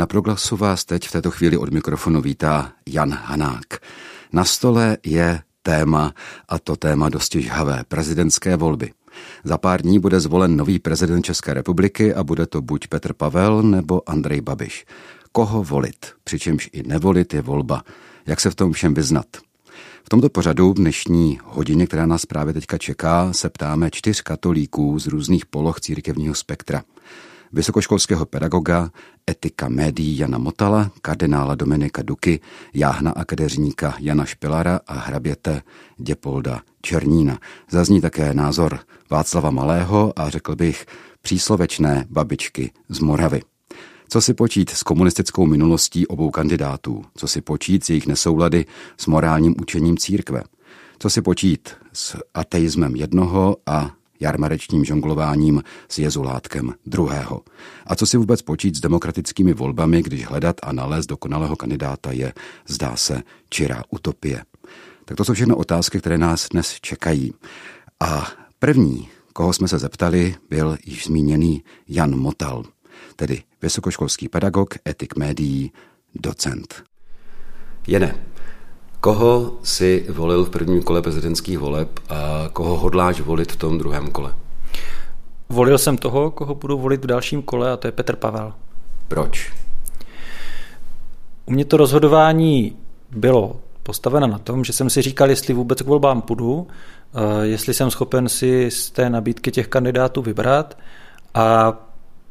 Na proglasu vás teď v této chvíli od mikrofonu vítá Jan Hanák. Na stole je téma, a to téma dosti žhavé, prezidentské volby. Za pár dní bude zvolen nový prezident České republiky a bude to buď Petr Pavel nebo Andrej Babiš. Koho volit, přičemž i nevolit je volba. Jak se v tom všem vyznat? V tomto pořadu v dnešní hodině, která nás právě teďka čeká, se ptáme čtyř katolíků z různých poloh církevního spektra vysokoškolského pedagoga, etika médií Jana Motala, kardinála Dominika Duky, jáhna a kadeřníka Jana Špilara a hraběte Děpolda Černína. Zazní také názor Václava Malého a řekl bych příslovečné babičky z Moravy. Co si počít s komunistickou minulostí obou kandidátů? Co si počít s jejich nesoulady s morálním učením církve? Co si počít s ateismem jednoho a jarmarečním žonglováním s jezulátkem druhého. A co si vůbec počít s demokratickými volbami, když hledat a nalézt dokonalého kandidáta je, zdá se, čirá utopie. Tak to jsou všechno otázky, které nás dnes čekají. A první, koho jsme se zeptali, byl již zmíněný Jan Motal, tedy vysokoškolský pedagog, etik médií, docent. Jene, Koho si volil v prvním kole prezidentských voleb a koho hodláš volit v tom druhém kole? Volil jsem toho, koho budu volit v dalším kole a to je Petr Pavel. Proč? U mě to rozhodování bylo postaveno na tom, že jsem si říkal, jestli vůbec k volbám půjdu, eh, jestli jsem schopen si z té nabídky těch kandidátů vybrat a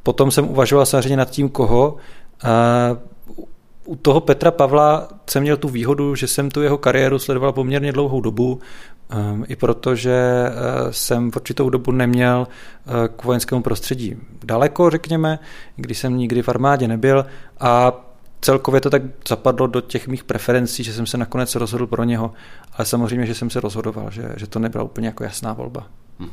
potom jsem uvažoval samozřejmě nad tím, koho. U toho Petra Pavla jsem měl tu výhodu, že jsem tu jeho kariéru sledoval poměrně dlouhou dobu, ehm, i protože eh, jsem v určitou dobu neměl eh, k vojenskému prostředí daleko, řekněme, když jsem nikdy v armádě nebyl a celkově to tak zapadlo do těch mých preferencí, že jsem se nakonec rozhodl pro něho, ale samozřejmě, že jsem se rozhodoval, že, že to nebyla úplně jako jasná volba. Hmm.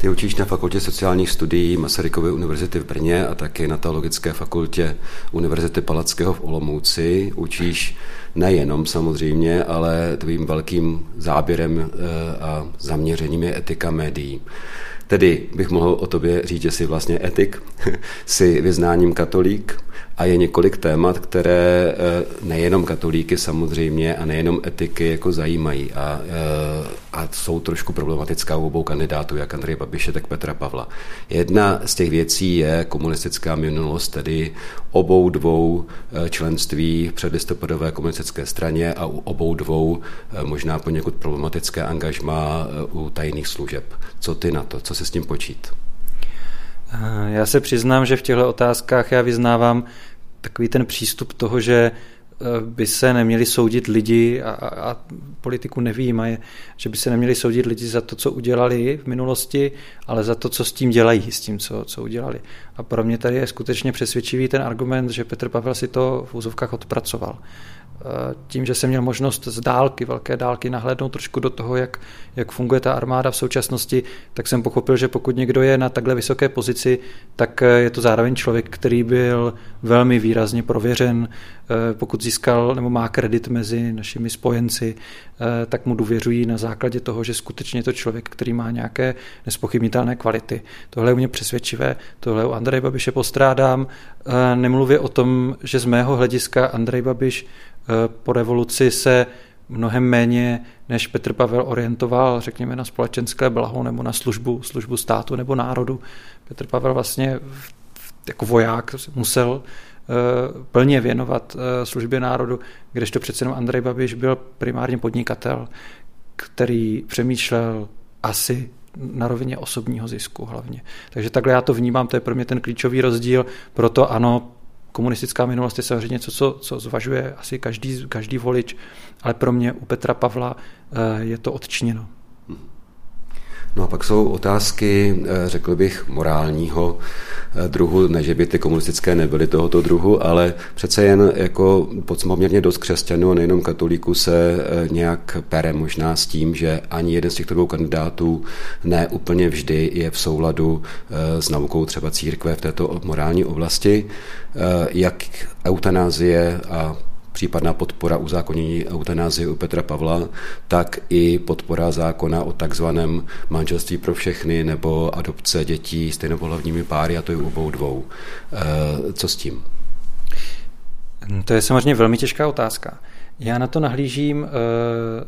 Ty učíš na fakultě sociálních studií Masarykovy univerzity v Brně a taky na teologické fakultě Univerzity Palackého v Olomouci. Učíš nejenom samozřejmě, ale tvým velkým záběrem eh, a zaměřením je etika médií. Tedy bych mohl o tobě říct, že jsi vlastně etik, jsi vyznáním katolík a je několik témat, které eh, nejenom katolíky samozřejmě a nejenom etiky jako zajímají a, eh, a jsou trošku problematická u obou kandidátů, jak Andrej Babiše, tak Petra Pavla. Jedna z těch věcí je komunistická minulost, tedy obou dvou eh, členství v předlistopadové komunistické straně a u obou dvou možná poněkud problematické angažma u tajných služeb. Co ty na to? Co se s tím počít? Já se přiznám, že v těchto otázkách já vyznávám takový ten přístup toho, že eh, by se neměli soudit lidi a, a, a politiku nevýjímaje, že by se neměli soudit lidi za to, co udělali v minulosti, ale za to, co s tím dělají, s tím, co, co udělali. A pro mě tady je skutečně přesvědčivý ten argument, že Petr Pavel si to v úzovkách odpracoval. Eh, tím, že jsem měl možnost z dálky, velké dálky nahlédnout trošku do toho, jak, jak funguje ta armáda v současnosti, tak jsem pochopil, že pokud někdo je na takhle vysoké pozici, tak eh, je to zároveň člověk, který byl velmi výrazně prověřen, eh, pokud získal nebo má kredit mezi našimi spojenci, tak mu důvěřují na základě toho, že skutečně je to člověk, který má nějaké nespochybnitelné kvality. Tohle je u mě přesvědčivé, tohle u Andrej Babiše postrádám. Nemluvě o tom, že z mého hlediska Andrej Babiš po revoluci se mnohem méně než Petr Pavel orientoval, řekněme, na společenské blaho nebo na službu, službu státu nebo národu. Petr Pavel vlastně jako voják musel eh, plně věnovat eh, službě národu, kdežto přece jenom Andrej Babiš byl primárně podnikatel, který přemýšlel asi na rovině osobního zisku hlavně. Takže takhle já to vnímám, to je pro mě ten klíčový rozdíl, proto ano, komunistická minulost je samozřejmě něco, co, co zvažuje asi každý, každý volič, ale pro mě u Petra Pavla eh, je to odčiněno. No a pak jsou otázky, eh, řekl bych, morálního eh, druhu, ne, že by ty komunistické nebyly tohoto druhu, ale přece jen jako poměrně dost křesťanů a nejenom katolíků se eh, nějak pere možná s tím, že ani jeden z těchto dvou kandidátů ne úplně vždy je v souladu s naukou třeba církve v této morální oblasti. Jak eutanázie a případná podpora uzákonění eutanázie u Petra Pavla, tak i podpora zákona o takzvaném manželství pro všechny nebo adopce dětí stejnopohlavními páry, a to je obou dvou. Eh, co s tím? To je samozřejmě velmi těžká otázka. Já na to nahlížím uh,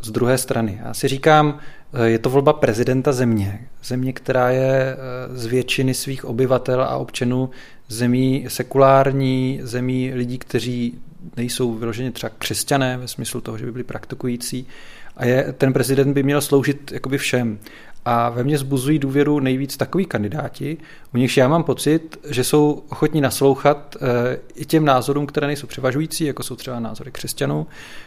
z druhé strany. Já si říkám, uh, je to volba prezidenta země. Země, která je z většiny svých obyvatel a občanů zemí sekulární, zemí lidí, kteří nejsou vyloženě třeba křesťané ve smyslu toho, že by byli praktikující. A je, ten prezident by měl sloužit jakoby všem. A ve mně zbuzují důvěru nejvíc takový kandidáti, u nichž já mám pocit, že jsou ochotní naslouchat eh, i těm názorům, které nejsou převažující, jako jsou třeba názory křesťanů,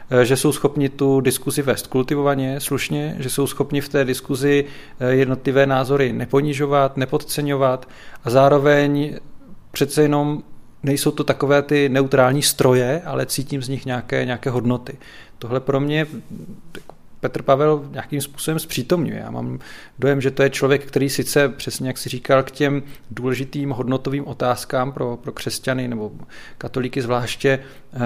eh, že jsou schopni tu diskuzi vést kultivovaně, slušně, že jsou schopni v té diskuzi eh, jednotlivé názory neponižovat, nepodceňovat a zároveň přece jenom nejsou to takové ty neutrální stroje, ale cítím z nich nějaké, nějaké hodnoty. Tohle pro mě Petr Pavel nějakým způsobem zpřítomňuje. Já mám dojem, že to je člověk, který sice, přesně jak si říkal, k těm důležitým hodnotovým otázkám pro, pro křesťany nebo katolíky zvláště, eh,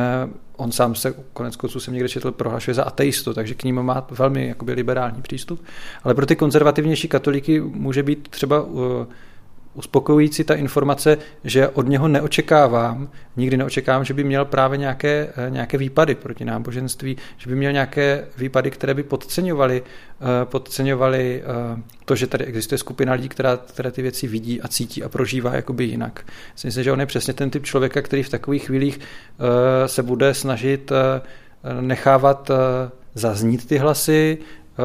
on sám se, konec konců jsem někde četl, prohlašuje za ateistu, takže k ním má velmi jakoby liberální přístup. Ale pro ty konzervativnější katolíky může být třeba eh, uspokojující ta informace, že od něho neočekávám, nikdy neočekávám, že by měl právě nějaké, eh, nějaké výpady proti náboženství, že by měl nějaké výpady, které by podceňovaly, eh, podceňovaly eh, to, že tady existuje skupina lidí, která, která ty věci vidí a cítí a prožívá jakoby jinak. Myslím si, že on je přesně ten typ člověka, který v takových chvílích se bude snažit nechávat zaznít ty hlasy,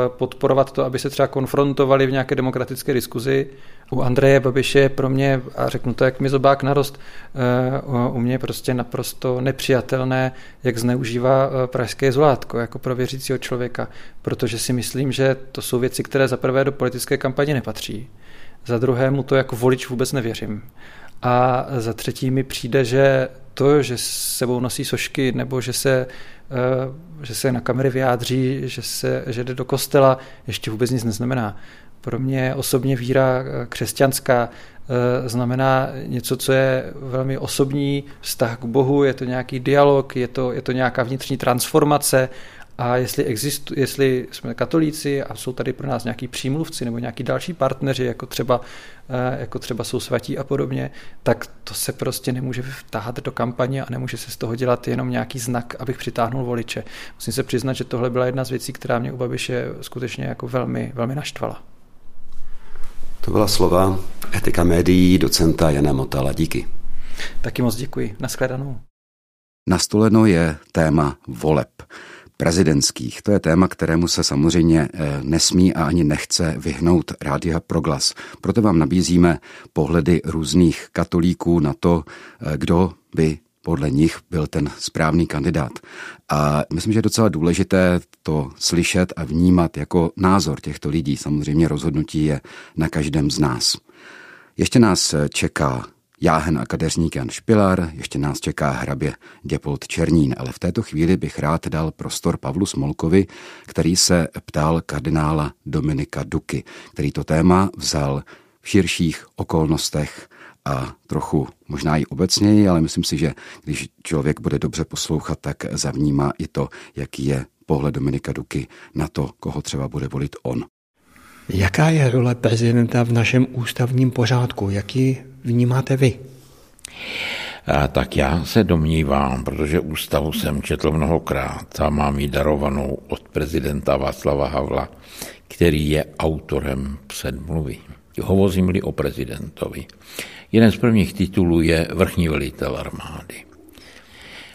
podporovat to, aby se třeba konfrontovali v nějaké demokratické diskuzi u Andreje Babiše je pro mě, a řeknu to jak mi zobák narost, eh, u mě prostě naprosto nepřijatelné, jak zneužívá eh, pražské zlátko jako pro věřícího člověka, protože si myslím, že to jsou věci, které za prvé do politické kampaně nepatří. Za druhé mu to jako volič vůbec nevěřím. A za třetí mi přijde, že to, že s sebou nosí sošky nebo že se, eh, že se na kamery vyjádří, že, se, že jde do kostela, ještě vůbec nic neznamená. Pro mě osobně víra eh, křesťanská eh, znamená něco, co je velmi osobní vztah k Bohu, je to nějaký dialog, je to, je to nějaká vnitřní transformace a jestli, existu, jestli jsme katolíci a jsou tady pro nás nějaký přímluvci nebo nějaký další partneři, jako třeba, eh, jako třeba jsou svatí a podobně, tak to se prostě nemůže vtáhat do kampaně a nemůže se z toho dělat jenom nějaký znak, abych přitáhnul voliče. Musím se přiznat, že tohle byla jedna z věcí, která mě u Babiše skutečně jako velmi, velmi naštvala. To byla slova etika médií docenta Jana Motala. Díky. Taky moc děkuji. Naschledanou. Nastoleno je téma voleb prezidentských. To je téma, kterému se samozřejmě eh, nesmí a ani nechce vyhnout Rádia Proglas. Proto vám nabízíme pohledy různých katolíků na to, eh, kdo by podle nich byl ten správný kandidát. A myslím, že je docela důležité to slyšet a vnímat jako názor těchto lidí. Samozřejmě rozhodnutí je na každém z nás. Ještě nás čeká Jáhen a kadeřník Jan Špilar, ještě nás čeká hrabě Děpold Černín, ale v této chvíli bych rád dal prostor Pavlu Smolkovi, který se ptal kardinála Dominika Duky, který to téma vzal v širších okolnostech a trochu možná i obecněji, ale myslím si, že když člověk bude dobře poslouchat, tak zavnímá i to, jaký je pohled Dominika Duky na to, koho třeba bude volit on. Jaká je role prezidenta v našem ústavním pořádku? Jak ji vnímáte vy? A tak já se domnívám, protože ústavu jsem četl mnohokrát a mám ji darovanou od prezidenta Václava Havla, který je autorem předmluvy. Hovořím-li o prezidentovi. Jeden z prvních titulů je vrchní velitel armády.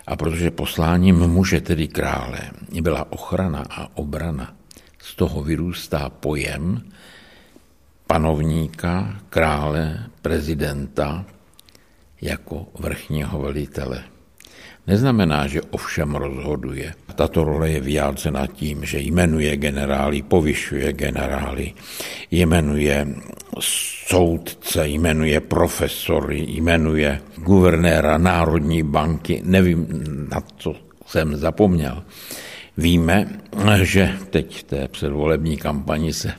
A protože posláním muže, tedy krále, byla ochrana a obrana, z toho vyrůstá pojem panovníka, krále, prezidenta jako vrchního velitele. Neznamená, že ovšem rozhoduje. Tato role je vyjádřena tím, že jmenuje generály, povyšuje generály, jmenuje soudce, jmenuje profesory, jmenuje guvernéra Národní banky, nevím, na co jsem zapomněl. Víme, že teď v té předvolební kampani se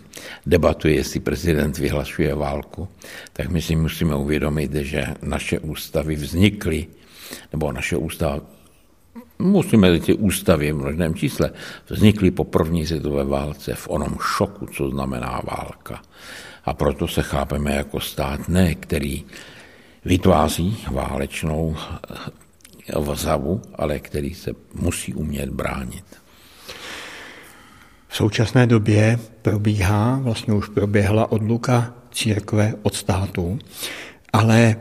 debatuje, jestli prezident vyhlašuje válku, tak my si musíme uvědomit, že naše ústavy vznikly nebo naše ústava, musíme ty ústavy v množném čísle, vznikly po první světové válce v onom šoku, co znamená válka. A proto se chápeme jako stát ne, který vytváří válečnou vzavu, ale který se musí umět bránit. V současné době probíhá, vlastně už proběhla odluka církve od státu, ale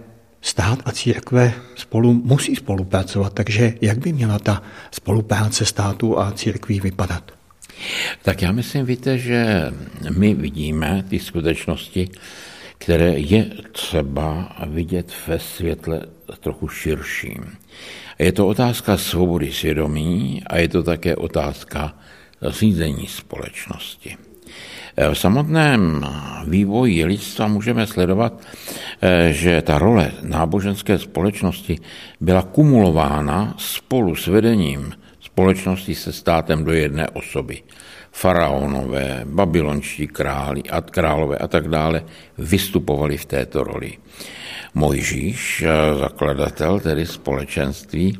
stát a církve spolu musí spolupracovat, takže jak by měla ta spolupráce státu a církví vypadat? Tak já myslím, víte, že my vidíme ty skutečnosti, které je třeba vidět ve světle trochu širším. Je to otázka svobody svědomí a je to také otázka řízení společnosti. V samotném vývoji lidstva můžeme sledovat, že ta role náboženské společnosti byla kumulována spolu s vedením společnosti se státem do jedné osoby. Faraonové, babylonští králi a králové a tak dále vystupovali v této roli. Mojžíš, zakladatel tedy společenství,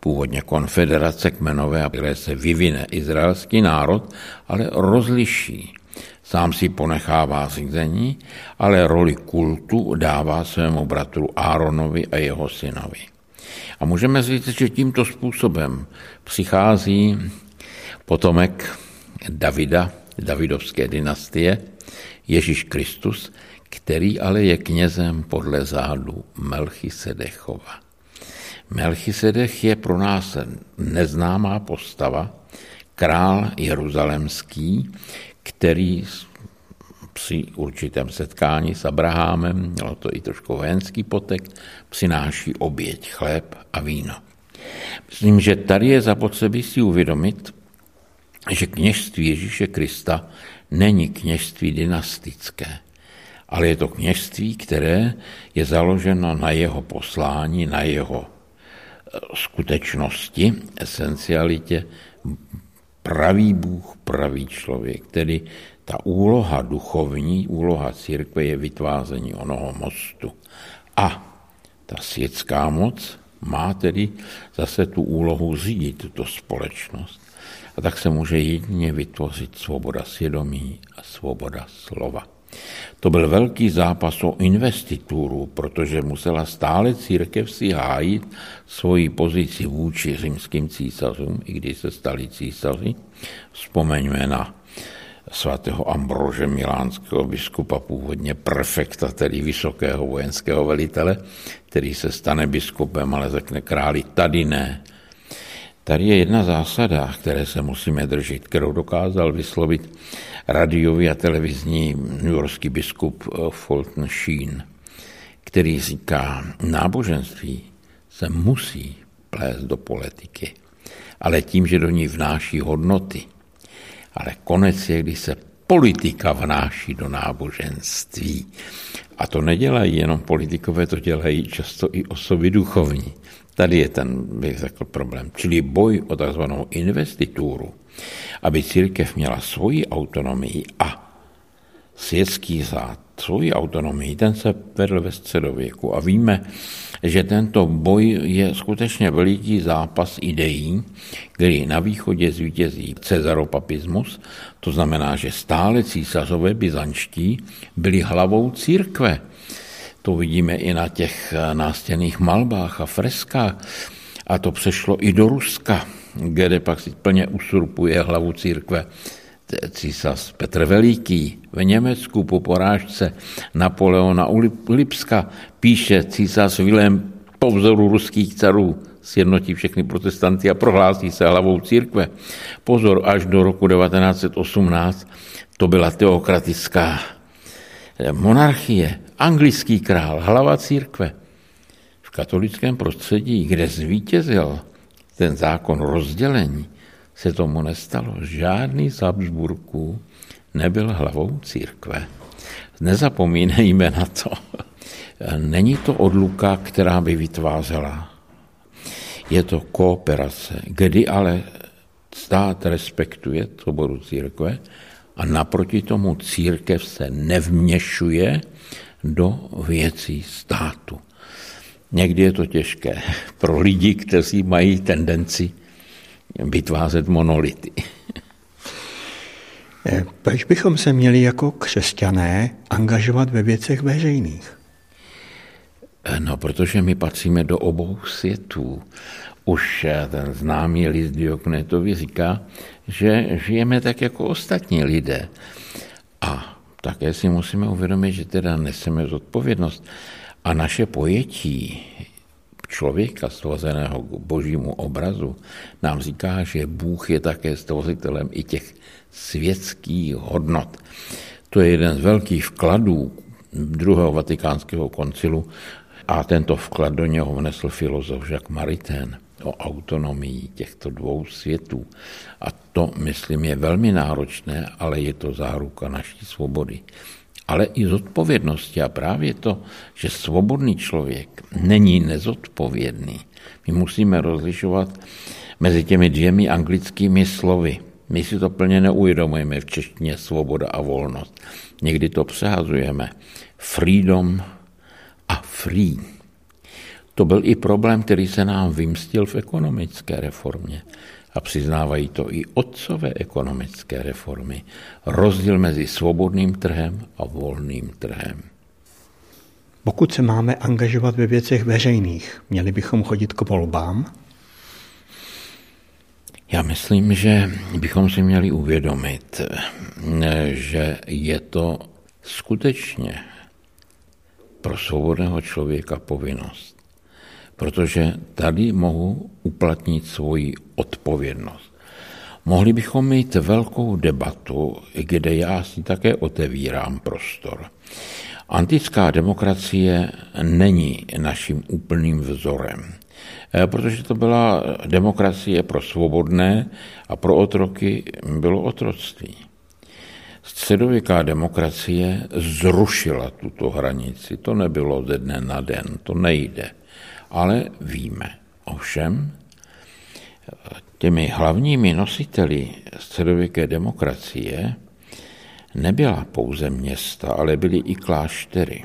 původně konfederace kmenové, které se vyvine izraelský národ, ale rozliší. Sám si ponechává řízení, ale roli kultu dává svému bratru Áronovi a jeho synovi. A můžeme říct, že tímto způsobem přichází potomek Davida, Davidovské dynastie, Ježíš Kristus, který ale je knězem podle zádu Melchisedechova. Melchisedech je pro nás neznámá postava, král jeruzalemský, který při určitém setkání s Abrahamem, mělo to i trošku vojenský potek, přináší oběť, chléb a víno. Myslím, že tady je zapotřebí si uvědomit, že kněžství Ježíše Krista není kněžství dynastické, ale je to kněžství, které je založeno na jeho poslání, na jeho skutečnosti, esencialitě, pravý Bůh, pravý člověk. Tedy ta úloha duchovní, úloha církve je vytváření onoho mostu. A ta světská moc má tedy zase tu úlohu řídit tuto společnost. A tak se může jedině vytvořit svoboda svědomí a svoboda slova. To byl velký zápas o investituru, protože musela stále církev si hájit svoji pozici vůči římským císařům, i když se stali císaři. Vzpomeňme na svatého Ambrože Milánského biskupa, původně prefekta, tedy vysokého vojenského velitele, který se stane biskupem, ale řekne králi, tady ne. Tady je jedna zásada, které se musíme držet, kterou dokázal vyslovit radiový a televizní newyorský biskup eh, Fulton Sheen, který říká, náboženství se musí plést do politiky, ale tím, že do ní vnáší hodnoty. Ale konec je, když se politika vnáší do náboženství. A to nedělají jenom politikové, to dělají často i osoby duchovní. Tady je ten, bych řekl, problém. Čili boj o takzvanou investituru aby církev měla svoji autonomii a světský řád svoji autonomii, ten se vedl ve středověku a víme, že tento boj je skutečně veliký zápas ideí, kdy na východě zvítězí cezaropapismus, to znamená, že stále císařové byzančtí byli hlavou církve. To vidíme i na těch nástěnných malbách a freskách. A to přešlo i do Ruska kde pak si plně usurpuje hlavu církve císař Petr Veliký v Německu po porážce Napoleona Lipska píše císař Vilém po vzoru ruských carů sjednotí všechny protestanty a prohlásí se hlavou církve. Pozor, až do roku 1918 to byla teokratická monarchie, anglický král, hlava církve. V katolickém prostředí, kde zvítězil ten zákon rozdělení, se tomu nestalo. Žádný z Habsburků nebyl hlavou církve. Nezapomínejme na to. Není to odluka, která by vytvářela. Je to kooperace, kdy ale stát respektuje svobodu církve a naproti tomu církev se nevměšuje do věcí státu. Někdy je to těžké pro lidi, kteří mají tendenci vytvářet monolity. Eh, proč bychom se měli jako křesťané angažovat ve věcech veřejných? No, protože my patříme do obou světů. Už ten známý list Diognetovi říká, že žijeme tak jako ostatní lidé. A také si musíme uvědomit, že teda neseme zodpovědnost. A naše pojetí člověka stvořeného k božímu obrazu nám říká, že Bůh je také stvořitelem i těch světských hodnot. To je jeden z velkých vkladů druhého vatikánského koncilu a tento vklad do něho vnesl filozof Jacques Maritain o autonomii těchto dvou světů. A to, myslím, je velmi náročné, ale je to záruka naší svobody. Ale i zodpovědnosti. A právě to, že svobodný člověk není nezodpovědný. My musíme rozlišovat mezi těmi dvěmi anglickými slovy. My si to plně neuvědomujeme v češtině svoboda a volnost. Někdy to přehazujeme. Freedom a free. To byl i problém, který se nám vymstil v ekonomické reformě. A přiznávají to i otcové ekonomické reformy. Rozdíl mezi svobodným trhem a volným trhem. Pokud se máme angažovat ve věcech veřejných, měli bychom chodit k volbám? Já myslím, že bychom si měli uvědomit, že je to skutečně pro svobodného člověka povinnost. Protože tady mohu uplatnit svoji odpovědnost. Mohli bychom mít velkou debatu, kde já si také otevírám prostor. Antická demokracie není naším úplným vzorem, eh, protože to byla demokracie pro svobodné a pro otroky bylo otroctví. Středověká demokracie zrušila tuto hranici. To nebylo ze dne na den, to nejde. Ale víme. Ovšem, těmi hlavními nositeli středověké demokracie nebyla pouze města, ale byly i kláštery.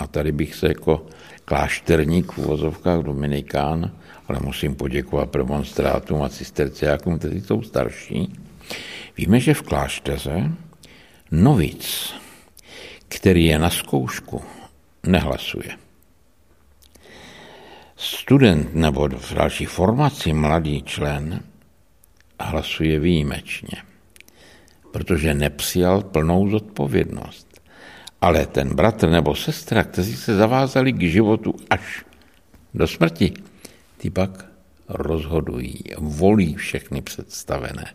A tady bych se jako klášterník v uvozovkách Dominikán, ale musím poděkovat premonstrátům a cisterciákům, kteří jsou starší. Víme, že v klášteře novic, který je na zkoušku, nehlasuje. Student nebo v další formaci mladý člen hlasuje výjimečně protože nepřijal plnou zodpovědnost. Ale ten bratr nebo sestra, kteří se zavázali k životu až do smrti, ty pak rozhodují, volí všechny představené.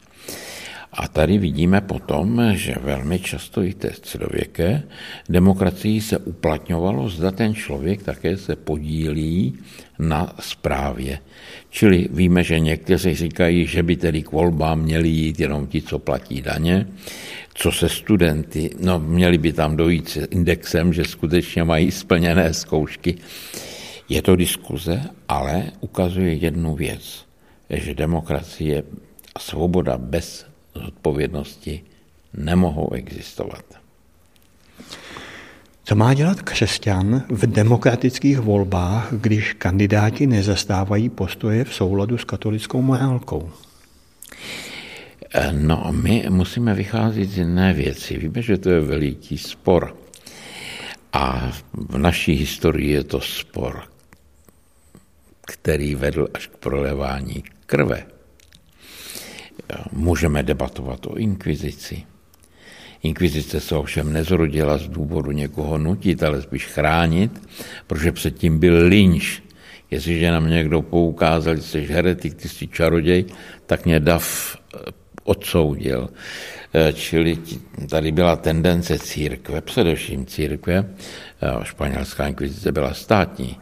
A tady vidíme potom, že velmi často i té středověké demokracii se uplatňovalo, zda ten člověk také se podílí na správě. Čili víme, že někteří říkají, že by tedy k volbám měli jít jenom ti, co platí daně. Co se studenty, no měli by tam dojít s indexem, že skutečně mají splněné zkoušky. Je to diskuze, ale ukazuje jednu věc, že demokracie a svoboda bez zodpovědnosti nemohou existovat. Co má dělat křesťan v demokratických volbách, když kandidáti nezastávají postoje v souladu s katolickou morálkou? No, my musíme vycházet z jiné věci. Víme, že to je veliký spor. A v naší historii je to spor, který vedl až k prolevání krve. Můžeme debatovat o inkvizici. Inkvizice se ovšem nezrodila z důvodu někoho nutit, ale spíš chránit, protože předtím byl lynč. Jestliže nám někdo poukázal, že jsi heretik, ty jsi čaroděj, tak mě dav odsoudil. Eh, čili tady byla tendence církve, především církve, eh, španělská inkvizice byla státní,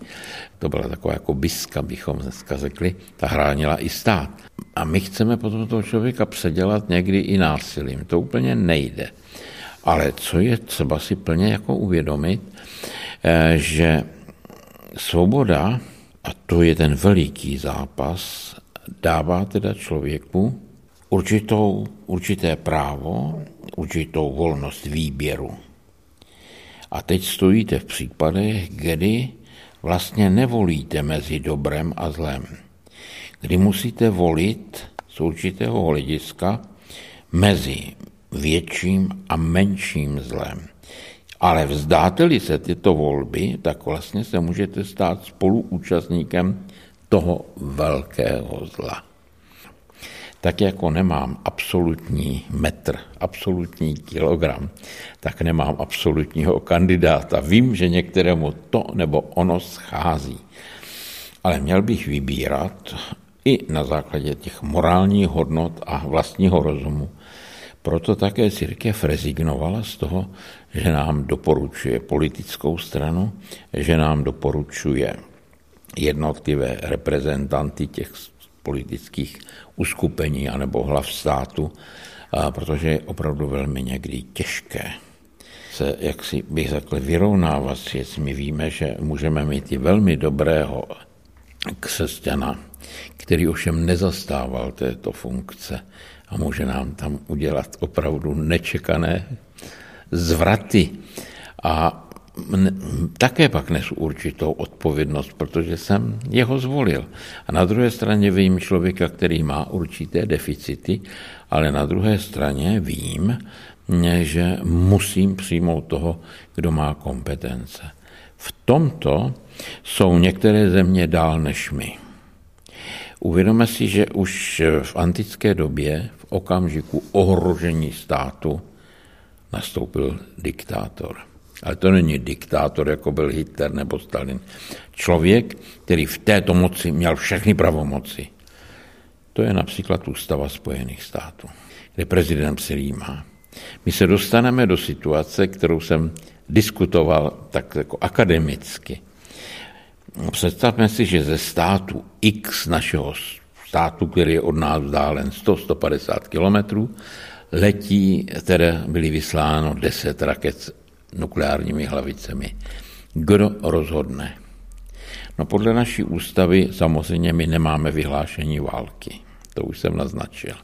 to byla taková jako biska, bychom dneska řekli, ta hránila i stát. A my chceme potom toho člověka předělat někdy i násilím. To úplně nejde. Ale co je třeba si plně jako uvědomit, eh, že svoboda, a to je ten veliký zápas, dává teda člověku určitou, určité právo, určitou volnost výběru. A teď stojíte v případech, kdy vlastně nevolíte mezi dobrem a zlem. Kdy musíte volit z určitého hlediska mezi větším a menším zlem. Ale vzdáte-li se tyto volby, tak vlastně se můžete stát spoluúčastníkem toho velkého zla. Tak jako nemám absolutní metr, absolutní kilogram, tak nemám absolutního kandidáta. Vím, že některému to nebo ono schází. Ale měl bych vybírat i na základě těch morálních hodnot a vlastního rozumu. Proto také církev rezignovala z toho, že nám doporučuje politickou stranu, že nám doporučuje jednotlivé reprezentanty těch politických uskupení anebo hlav státu, protože je opravdu velmi někdy těžké se, jak si bych řekl, vyrovnávat s věcmi. Víme, že můžeme mít i velmi dobrého křesťana, který ovšem nezastával této funkce a může nám tam udělat opravdu nečekané zvraty. A také pak nesu určitou odpovědnost, protože jsem jeho zvolil. A na druhé straně vím člověka, který má určité deficity, ale na druhé straně vím, že musím přijmout toho, kdo má kompetence. V tomto jsou některé země dál než my. Uvědomme si, že už v antické době, v okamžiku ohrožení státu, nastoupil diktátor. Ale to není diktátor, jako byl Hitler nebo Stalin. Člověk, který v této moci měl všechny pravomoci. To je například ústava Spojených států, kde prezident přijímá. My se dostaneme do situace, kterou jsem diskutoval tak jako akademicky. Představme si, že ze státu X našeho státu, který je od nás vzdálen 100-150 kilometrů, letí, které byly vysláno 10 raket nukleárními hlavicemi. Kdo rozhodne? No podle naší ústavy samozřejmě my nemáme vyhlášení války. To už jsem naznačil.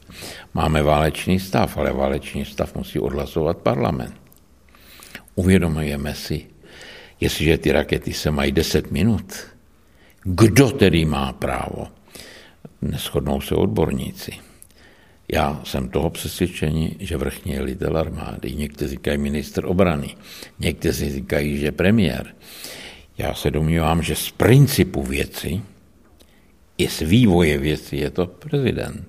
Máme válečný stav, ale válečný stav musí odhlasovat parlament. Uvědomujeme si, jestliže ty rakety se mají 10 minut, kdo tedy má právo? Neschodnou se odborníci. Já jsem toho přesvědčení, že vrchní litel armády, někteří říkají minister obrany, někteří říkají, že premiér. Já se domnívám, že z principu věci i z vývoje věci je to prezident.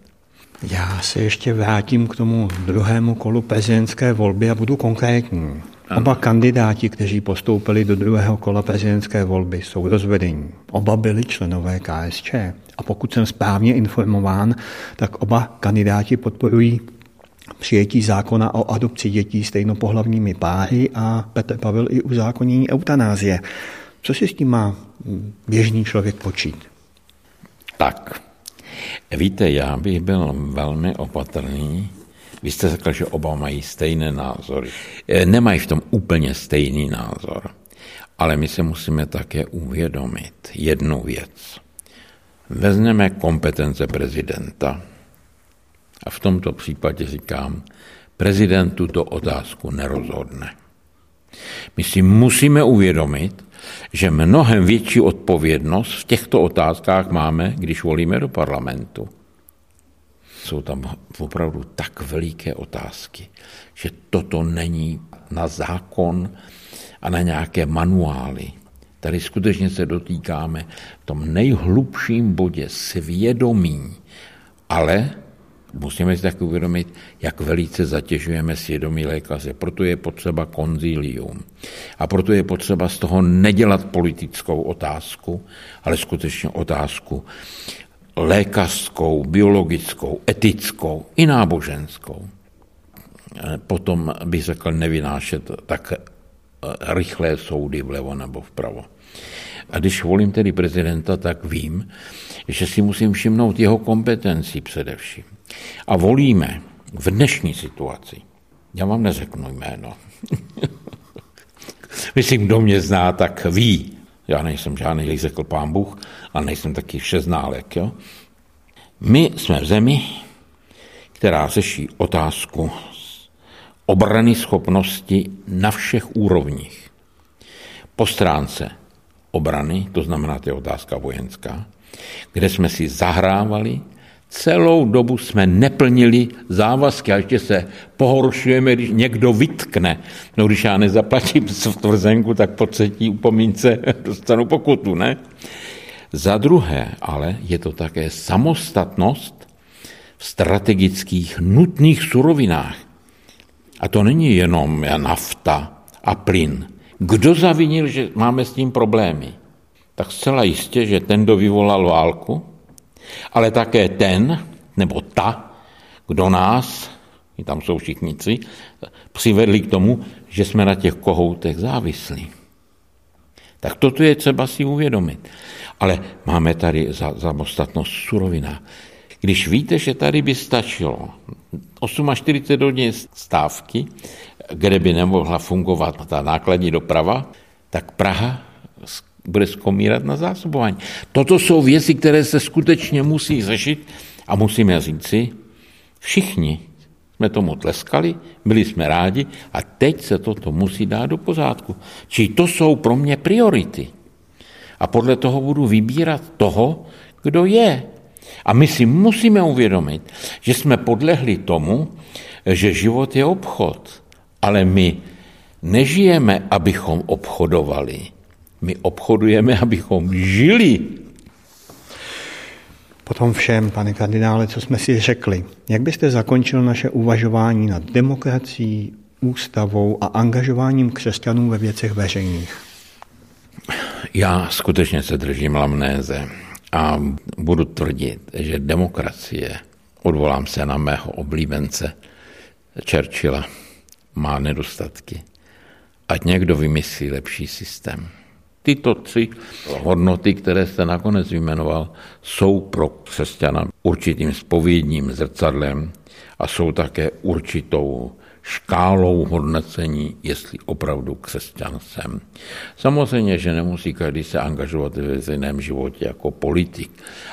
Já se ještě vrátím k tomu druhému kolu prezidentské volby a budu konkrétní. Oba kandidáti, kteří postoupili do druhého kola prezidentské volby, jsou rozvedení. Oba byli členové KSČ. A pokud jsem správně informován, tak oba kandidáti podporují přijetí zákona o adopci dětí stejnopohlavními páry a Petr Pavel i uzákonění eutanázie. Co si s tím má běžný člověk počít? Tak, víte, já bych byl velmi opatrný. Vy jste řekl, že oba mají stejné názory. E, nemají v tom úplně stejný názor. Ale my se musíme také uvědomit jednu věc. Vezmeme kompetence prezidenta a v tomto případě říkám, prezident tuto otázku nerozhodne. My si musíme uvědomit, že mnohem větší odpovědnost v těchto otázkách máme, když volíme do parlamentu. Jsou tam opravdu tak veliké otázky, že toto není na zákon a na nějaké manuály. Tady skutečně se dotýkáme v tom nejhlubším bodě svědomí, ale musíme si tak uvědomit, jak velice zatěžujeme svědomí lékaře. Proto je potřeba konzílium. A proto je potřeba z toho nedělat politickou otázku, ale skutečně otázku lékařskou, biologickou, etickou i náboženskou. Potom bych řekl nevynášet tak rychlé soudy vlevo nebo vpravo. A když volím tedy prezidenta, tak vím, že si musím všimnout jeho kompetencí především. A volíme v dnešní situaci. Já vám neřeknu jméno. Myslím, kdo mě zná, tak ví. Já nejsem žádný, jak řekl pán Bůh, a nejsem taky všeználek. Jo? My jsme v zemi, která řeší otázku obrany schopnosti na všech úrovních. Po stránce obrany, to znamená, to je otázka vojenská, kde jsme si zahrávali Celou dobu jsme neplnili závazky a ještě se pohoršujeme, když někdo vytkne. No když já nezaplatím tvrzenku, tak po třetí upomínce dostanu pokutu, ne? Za druhé, ale je to také samostatnost v strategických nutných surovinách. A to není jenom nafta a plyn. Kdo zavinil, že máme s tím problémy? Tak zcela jistě, že ten, kdo vyvolal válku, ale také ten nebo ta, kdo nás, i tam jsou všichnici, přivedli k tomu, že jsme na těch kohoutech závislí. Tak toto je třeba si uvědomit. Ale máme tady za, samostatnost surovina. Když víte, že tady by stačilo 48 hodin stávky, kde by nemohla fungovat ta nákladní doprava, tak Praha bude skomírat na zásobování. Toto jsou věci, které se skutečně musí řešit a musíme říci, všichni jsme tomu tleskali, byli jsme rádi a teď se toto musí dát do pořádku. Či to jsou pro mě priority. A podle toho budu vybírat toho, kdo je. A my si musíme uvědomit, že jsme podlehli tomu, že život je obchod, ale my nežijeme, abychom obchodovali. My obchodujeme, abychom žili. Potom všem, pane kardinále, co jsme si řekli, jak byste zakončil naše uvažování nad demokracií, ústavou a angažováním křesťanů ve věcech veřejných? Já skutečně se držím lamnéze a budu tvrdit, že demokracie, odvolám se na mého oblíbence Churchilla, má nedostatky. Ať někdo vymyslí lepší systém. Tyto tři hodnoty, které jste nakonec vyjmenoval, jsou pro křesťana určitým spovědním zrcadlem a jsou také určitou škálou hodnocení, jestli opravdu křesťan jsem. Samozřejmě, že nemusí každý se angažovat ve veřejném životě jako politik,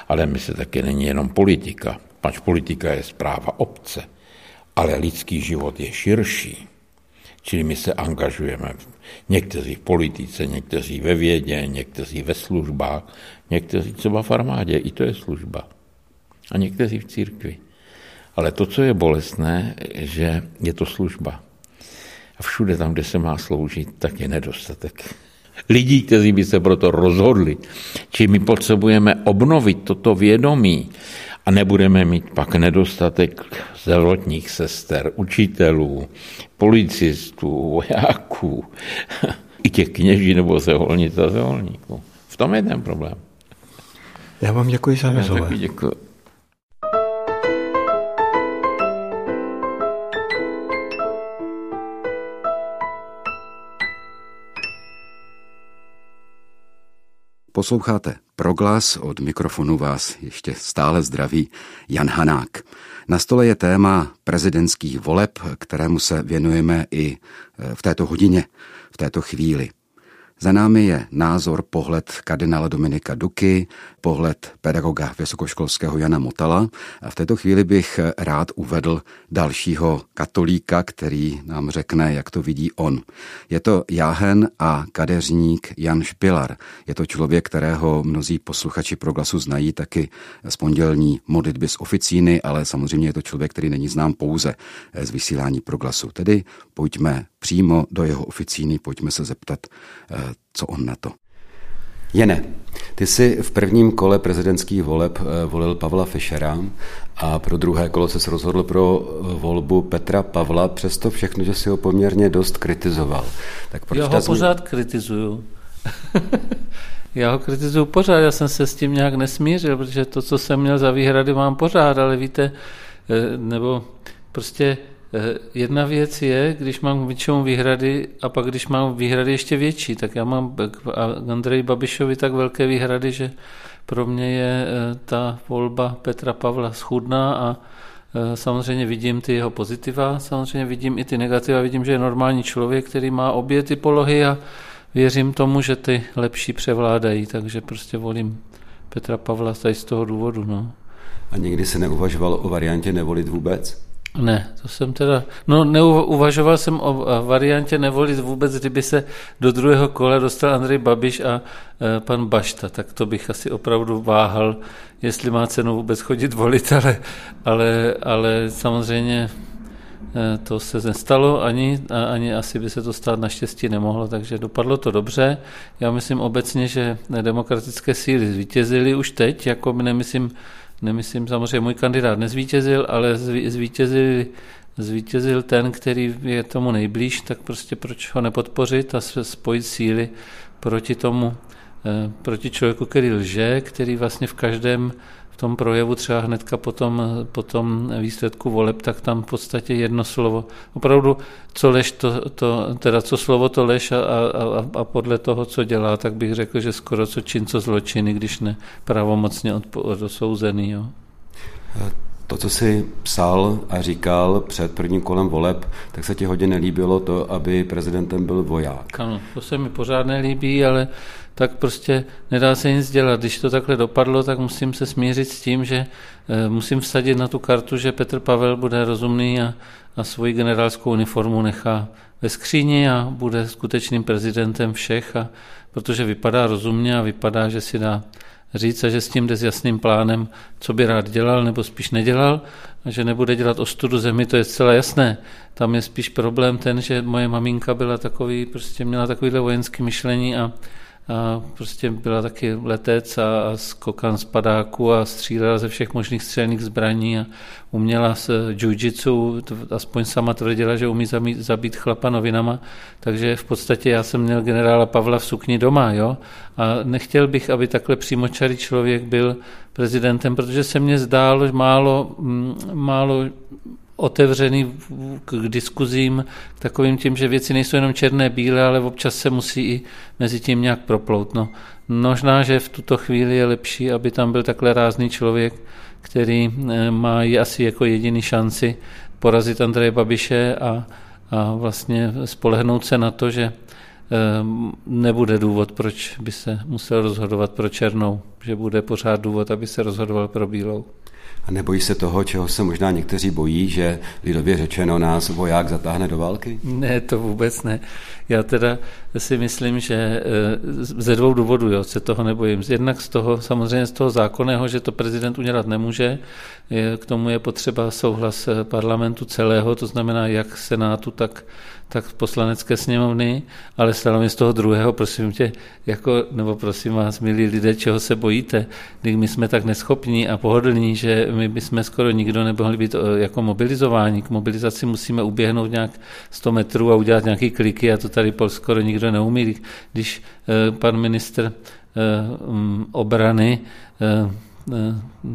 ale my se také není jenom politika, pač politika je zpráva obce, ale lidský život je širší. Čili my se angažujeme, někteří v politice, někteří ve vědě, někteří ve službách, někteří třeba v armádě, i to je služba. A někteří v církvi. Ale to, co je bolestné, že je to služba. A všude tam, kde se má sloužit, tak je nedostatek. Lidí, kteří by se proto rozhodli. Či my potřebujeme obnovit toto vědomí a nebudeme mít pak nedostatek zdravotních sester, učitelů, policistů, vojáků, i těch kněží nebo zeholnic a zeholníků. V tom je ten problém. Já vám děkuji za rozhovor. Děkuji. Posloucháte Proglas, od mikrofonu vás ještě stále zdraví Jan Hanák. Na stole je téma prezidentských voleb, kterému se věnujeme i v této hodině, v této chvíli. Za námi je názor, pohled kardinála Dominika Duky, pohled pedagoga vysokoškolského Jana Motala. A v této chvíli bych rád uvedl dalšího katolíka, který nám řekne, jak to vidí on. Je to jáhen a kadeřník Jan Špilar. Je to člověk, kterého mnozí posluchači proglasu znají taky z pondělní modlitby z oficíny, ale samozřejmě je to člověk, který není znám pouze z vysílání proglasu. Tedy pojďme přímo do jeho oficíny, pojďme se zeptat, eh, co on na to. Jene, ty jsi v prvním kole prezidentských voleb eh, volil Pavla Fischera a pro druhé kolo se rozhodl pro eh, volbu Petra Pavla, přesto všechno, že si ho poměrně dost kritizoval. Tak proč já ho pořád kritizuju. já ho kritizuju pořád, já jsem se s tím nějak nesmířil, protože to, co jsem měl za výhrady, mám pořád, ale víte, nebo prostě jedna věc je, když mám většinou výhrady a pak když mám výhrady ještě větší, tak já mám k Andreji Babišovi tak velké výhrady, že pro mě je eh, ta volba Petra Pavla schudná a eh, samozřejmě vidím ty jeho pozitiva, samozřejmě vidím i ty negativa, vidím, že je normální člověk, který má obě ty polohy a věřím tomu, že ty lepší převládají, takže prostě volím Petra Pavla tady z toho důvodu. No. A někdy se neuvažoval o variantě nevolit vůbec? Ne, to jsem teda, no neuvažoval jsem o variantě nevolit vůbec, kdyby se do druhého kola dostal Andrej Babiš a e, pan Bašta, tak to bych asi opravdu váhal, jestli má cenu vůbec chodit volit, ale, ale, ale samozřejmě e, to se nestalo ani, ani asi by se to stát naštěstí nemohlo, takže dopadlo to dobře. Já myslím obecně, že demokratické síly zvítězily už teď, jako nemyslím, nemyslím, samozřejmě můj kandidát nezvítězil, ale zvítězil, zvítězil ten, který je tomu nejblíž, tak prostě proč ho nepodpořit a spojit síly proti tomu, eh, proti člověku, který lže, který vlastně v každém v tom projevu třeba hnedka po tom, po tom výsledku voleb, tak tam v podstatě jedno slovo. Opravdu, co lež, to, to, teda co slovo, to lež a, a, a podle toho, co dělá, tak bych řekl, že skoro co čin, co zločiny, když ne pravomocně odosouzený. Jo. To, co jsi psal a říkal před prvním kolem voleb, tak se ti hodně nelíbilo to, aby prezidentem byl voják. Ano, to se mi pořád nelíbí, ale tak prostě nedá se nic dělat. Když to takhle dopadlo, tak musím se smířit s tím, že eh, musím vsadit na tu kartu, že Petr Pavel bude rozumný a, a svoji generálskou uniformu nechá ve skříni a bude skutečným prezidentem všech, a, protože vypadá rozumně a vypadá, že si dá říct a že s tím jde s jasným plánem, co by rád dělal nebo spíš nedělal a že nebude dělat ostudu zemi, to je zcela jasné. Tam je spíš problém ten, že moje maminka byla takový, prostě měla takovýhle vojenský myšlení a a prostě byla taky letec a, a skokan z padáku a střílela ze všech možných střelných zbraní a uměla s jiu-jitsu, aspoň sama tvrdila, že umí zabít, zabít chlapa novinama, takže v podstatě já jsem měl generála Pavla v sukni doma, jo, a nechtěl bych, aby takhle přímočarý člověk byl prezidentem, protože se mně zdálo málo, málo otevřený k diskuzím, k takovým tím, že věci nejsou jenom černé, bílé, ale občas se musí i mezi tím nějak proplout. No, možná, že v tuto chvíli je lepší, aby tam byl takhle rázný člověk, který eh, má asi jako jediný šanci porazit Andreje Babiše a, a vlastně spolehnout se na to, že eh, nebude důvod, proč by se musel rozhodovat pro černou, že bude pořád důvod, aby se rozhodoval pro bílou. A nebojí se toho, čeho se možná někteří bojí, že lidově řečeno nás voják zatáhne do války? Ne, to vůbec ne. Já teda si myslím, že eh, ze dvou důvodů jo, se toho nebojím. Jednak z toho, samozřejmě z toho zákonného, že to prezident udělat nemůže, k tomu je potřeba souhlas eh, parlamentu celého, to znamená jak senátu, tak tak poslanecké sněmovny, ale stalo mi z toho druhého, prosím tě, jako, nebo prosím vás, milí lidé, čeho se bojíte, když my jsme tak neschopní a pohodlní, že my bychom skoro nikdo nemohli být eh, jako mobilizováni. K mobilizaci musíme uběhnout nějak 100 metrů a udělat nějaký kliky a to tady skoro nikdo neumí. Když eh, pan ministr eh, mm, obrany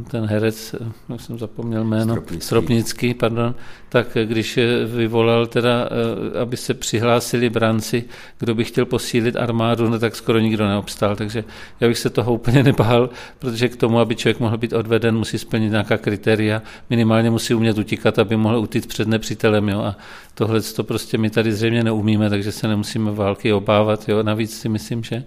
ten herec, eh, už jsem zapomněl jméno, Stropnický. Stropnický, pardon, tak když vyvolal teda, eh, aby se přihlásili branci, kdo by chtěl posílit armádu, no tak skoro nikdo neobstal, takže já bych se toho úplně nebál, protože k tomu, aby člověk mohl být odveden, musí splnit nějaká kritéria, minimálně musí umět utíkat, aby mohl utíct před nepřítelem, jo, a tohle to prostě my tady zřejmě neumíme, takže se nemusíme války obávat, jo, navíc si myslím, že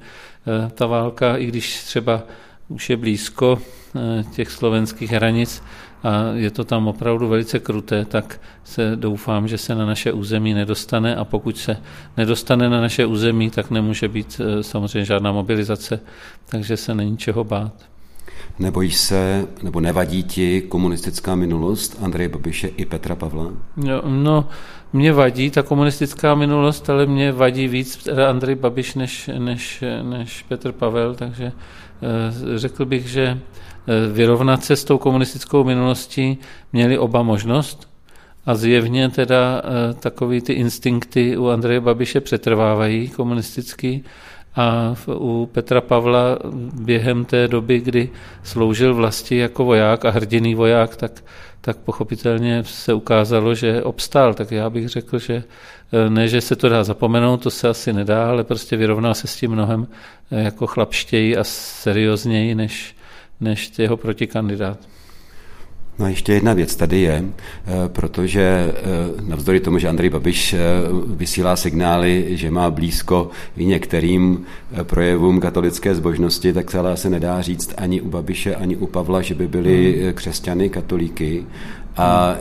ta válka, i když třeba už je blízko eh, těch slovenských hranic a je to tam opravdu velice kruté, tak se doufám, že se na naše území nedostane a pokud se nedostane na naše území, tak nemůže být eh, samozřejmě žádná mobilizace, takže se není čeho bát. Nebojíš se, nebo nevadí ti komunistická minulost Andreje Babiše i Petra Pavla? No, no mě vadí ta komunistická minulost, ale mě vadí víc Andrej Babiš než, než, než Petr Pavel, takže Eh, řekl bych, že eh, vyrovnat se s tou komunistickou minulostí měli oba možnost a zjevně teda eh, takový ty instinkty u Andreje Babiše přetrvávají komunistický a u Petra Pavla během té doby, kdy sloužil vlasti jako voják a hrdiný voják, tak, tak pochopitelně se ukázalo, že obstál. Tak já bych řekl, že ne, že se to dá zapomenout, to se asi nedá, ale prostě vyrovná se s tím mnohem jako chlapštěji a seriózněji než, než jeho protikandidát. No a ještě jedna věc tady je, eh, protože eh, navzdory tomu, že Andrej Babiš eh, vysílá signály, že má blízko i některým projevům katolické zbožnosti, tak se ale asi nedá říct ani u Babiše, ani u Pavla, že by byli hmm. křesťany, katolíky. A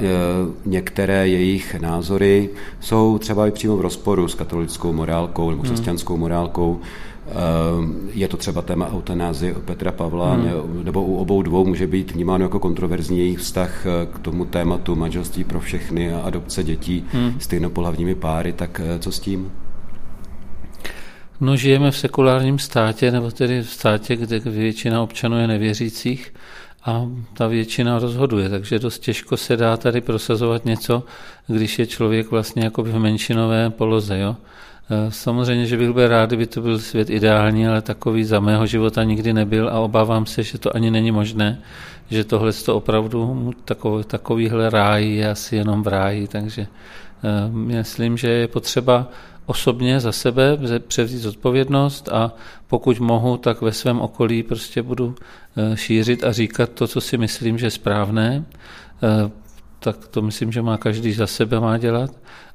některé jejich názory jsou třeba i přímo v rozporu s katolickou morálkou nebo hmm. křesťanskou morálkou. Ehm, je to třeba téma eutanázie u Petra Pavla, hmm. nebo u obou dvou může být vnímáno jako kontroverzní jejich vztah eh, k tomu tématu manželství pro všechny a adopce dětí hmm. stejnopohlavními páry, tak eh, co s tím? No, žijeme v sekulárním státě, nebo tedy v státě, kde většina občanů je nevěřících a ta většina rozhoduje, takže dost těžko se dá tady prosazovat něco, když je člověk vlastně jako v menšinové poloze. Jo? Eh, samozřejmě, že bych byl rád, kdyby to byl svět ideální, ale takový za mého života nikdy nebyl a obávám se, že to ani není možné, že tohle to opravdu takový, takovýhle ráj je asi jenom v ráji, takže uh, myslím, že je potřeba osobně za sebe převzít odpovědnost a pokud mohu, tak ve svém okolí prostě budu uh, šířit a říkat to, co si myslím, že je správné. Tak to myslím, že má každý za sebe má dělat.